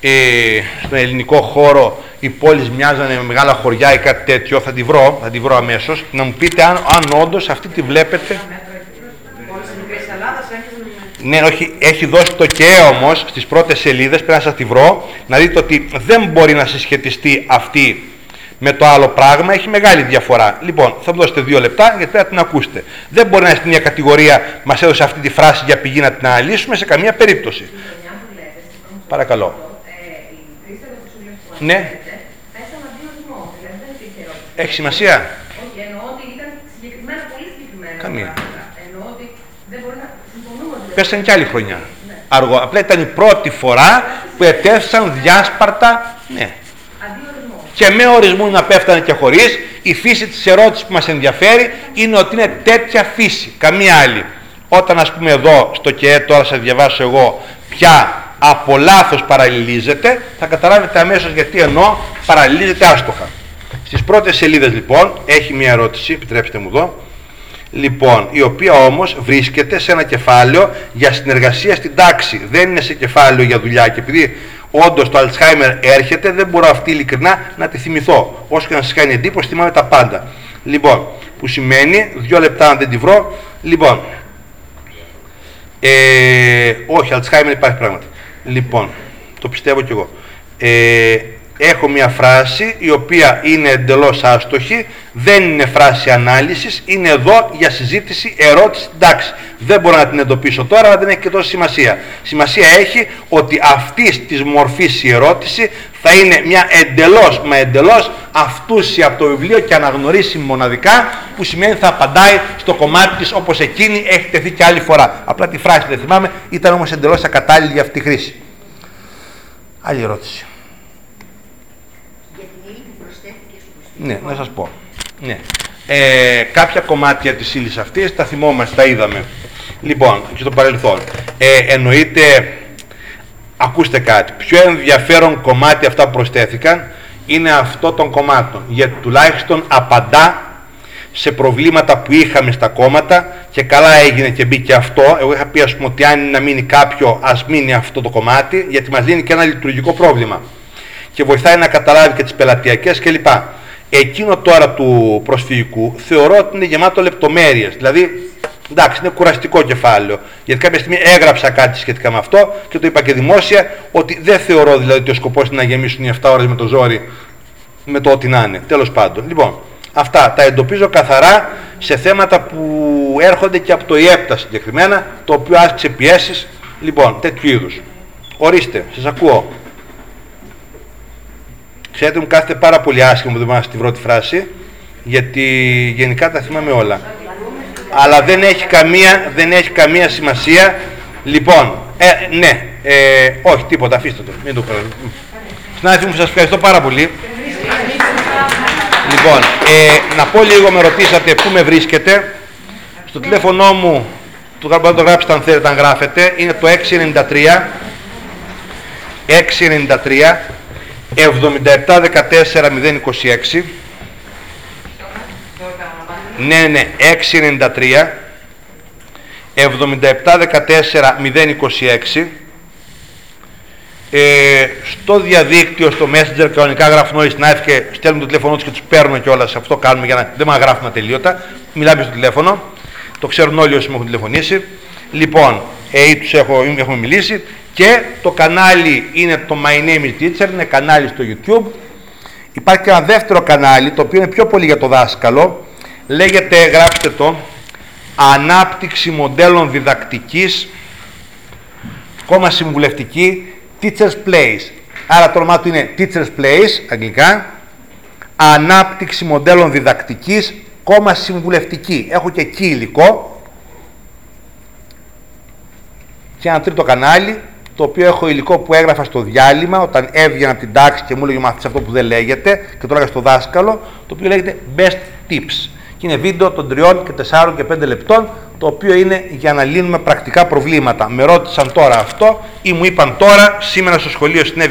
ε, στον ελληνικό χώρο οι πόλεις μοιάζανε με μεγάλα χωριά ή κάτι τέτοιο, θα τη βρω, θα τη βρω αμέσως, να μου πείτε αν, αν όντως αυτή τη βλέπετε. Ναι, όχι, έχει δώσει το και όμως στις πρώτες σελίδες, πρέπει να σας τη βρω, να δείτε ότι δεν μπορεί να συσχετιστεί αυτή με το άλλο πράγμα, έχει μεγάλη διαφορά. Λοιπόν, θα μου δώσετε δύο λεπτά γιατί πρέπει να την ακούσετε. Δεν μπορεί να είναι στην μια κατηγορία, μας έδωσε αυτή τη φράση για πηγή να την αναλύσουμε σε καμία περίπτωση. Παρακαλώ. Ναι. Έχει σημασία. Όχι, εννοώ ότι ήταν συγκεκριμένα, πολύ συγκεκριμένα. Καμία. Εννοώ ότι δεν μπορεί να συμφωνούμε. Πέσανε και άλλη χρονιά. Αργό. Απλά ήταν η πρώτη φορά που ετέθησαν διάσπαρτα. Ναι. Και με ορισμό να πέφτανε και χωρίς, η φύση της ερώτησης που μας ενδιαφέρει είναι ότι είναι τέτοια φύση. Καμία άλλη. Όταν ας πούμε εδώ στο ΚΕΕ, τώρα σας διαβάσω εγώ, ποια από λάθος παραλληλίζεται, θα καταλάβετε αμέσως γιατί εννοώ παραλληλίζεται άστοχα. Στις πρώτες σελίδες λοιπόν έχει μια ερώτηση, επιτρέψτε μου εδώ, λοιπόν, η οποία όμως βρίσκεται σε ένα κεφάλαιο για συνεργασία στην τάξη. Δεν είναι σε κεφάλαιο για δουλειά και επειδή όντως το Alzheimer έρχεται, δεν μπορώ αυτή ειλικρινά να τη θυμηθώ. Όσο και να σας κάνει εντύπωση, θυμάμαι τα πάντα. Λοιπόν, που σημαίνει, δύο λεπτά αν δεν τη βρω, λοιπόν, ε, όχι, Alzheimer υπάρχει πράγματι. Λοιπόν, το πιστεύω κι εγώ. Ε, έχω μια φράση η οποία είναι εντελώς άστοχη, δεν είναι φράση ανάλυσης, είναι εδώ για συζήτηση, ερώτηση, εντάξει. Δεν μπορώ να την εντοπίσω τώρα, αλλά δεν έχει και τόσο σημασία. Σημασία έχει ότι αυτή της μορφής η ερώτηση θα είναι μια εντελώς, μα εντελώς αυτούσια από το βιβλίο και αναγνωρίσιμη μοναδικά, που σημαίνει θα απαντάει στο κομμάτι της όπως εκείνη έχει τεθεί και άλλη φορά. Απλά τη φράση δεν θυμάμαι, ήταν όμως εντελώς ακατάλληλη για αυτή τη χρήση. Άλλη ερώτηση. Ναι, να σας πω. Ναι. Ε, κάποια κομμάτια της ύλης αυτής τα θυμόμαστε, τα είδαμε. Λοιπόν, και στο παρελθόν. Ε, εννοείται, ακούστε κάτι, πιο ενδιαφέρον κομμάτι αυτά που προσθέθηκαν είναι αυτό των κομμάτων. Γιατί τουλάχιστον απαντά σε προβλήματα που είχαμε στα κόμματα και καλά έγινε και μπήκε αυτό. Εγώ είχα πει ας πούμε ότι αν είναι να μείνει κάποιο ας μείνει αυτό το κομμάτι γιατί μας δίνει και ένα λειτουργικό πρόβλημα και βοηθάει να καταλάβει και τις πελατειακές κλπ. Εκείνο τώρα του προσφυγικού θεωρώ ότι είναι γεμάτο λεπτομέρειες. Δηλαδή, εντάξει, είναι κουραστικό κεφάλαιο. Γιατί κάποια στιγμή έγραψα κάτι σχετικά με αυτό και το είπα και δημόσια ότι δεν θεωρώ δηλαδή ότι ο σκοπός είναι να γεμίσουν οι 7 ώρες με το ζόρι με το ό,τι να είναι. Τέλος πάντων. Λοιπόν, αυτά τα εντοπίζω καθαρά σε θέματα που έρχονται και από το ΙΕΠΤΑ συγκεκριμένα, το οποίο άσκησε πιέσεις, λοιπόν, τέτοιου είδους. Ορίστε, σας ακούω. Ξέρετε, μου κάθεται πάρα πολύ άσχημο που δεν στη πρώτη φράση, γιατί γενικά τα θυμάμαι όλα. Αλλά δεν έχει καμία, δεν έχει καμία σημασία. Λοιπόν, ε, ναι, ε, όχι τίποτα, αφήστε το, μην το κάνω. Συνάδελφοι μου, σας ευχαριστώ πάρα πολύ. Λοιπόν, ε, να πω λίγο, με ρωτήσατε πού με βρίσκετε. Στο τηλέφωνο μου, το μπορείτε το γράψετε αν θέλετε, αν γράφετε, είναι το 693 693 7714 026 ναι, ναι, 693 7714 026 ε, στο διαδίκτυο, στο Messenger, κανονικά γράφουν όλοι συνάδελφοι και στέλνουν το τηλέφωνο τους και τους παίρνουν κιόλας. Αυτό κάνουμε για να δεν μας γράφουν ατελείωτα. Μιλάμε στο τηλέφωνο. Το ξέρουν όλοι όσοι μου έχουν τηλεφωνήσει. Λοιπόν, ε, ή τους έχω, έχουμε μιλήσει. Και το κανάλι είναι το My Name is Teacher, είναι κανάλι στο YouTube. Υπάρχει και ένα δεύτερο κανάλι, το οποίο είναι πιο πολύ για το δάσκαλο. Λέγεται, γράψτε το, Ανάπτυξη μοντέλων διδακτικής, κόμμα συμβουλευτική, Teacher's Place. Άρα το όνομά του είναι Teacher's Place, αγγλικά. Ανάπτυξη μοντέλων διδακτικής, κόμμα συμβουλευτική. Έχω και εκεί υλικό. Και ένα τρίτο κανάλι, το οποίο έχω υλικό που έγραφα στο διάλειμμα όταν έβγαινα από την τάξη και μου έλεγε μάθεις αυτό που δεν λέγεται και το έλεγα στο δάσκαλο, το οποίο λέγεται Best Tips. Και είναι βίντεο των 3 και 4 και 5 λεπτών, το οποίο είναι για να λύνουμε πρακτικά προβλήματα. Με ρώτησαν τώρα αυτό ή μου είπαν τώρα, σήμερα στο σχολείο συνέβη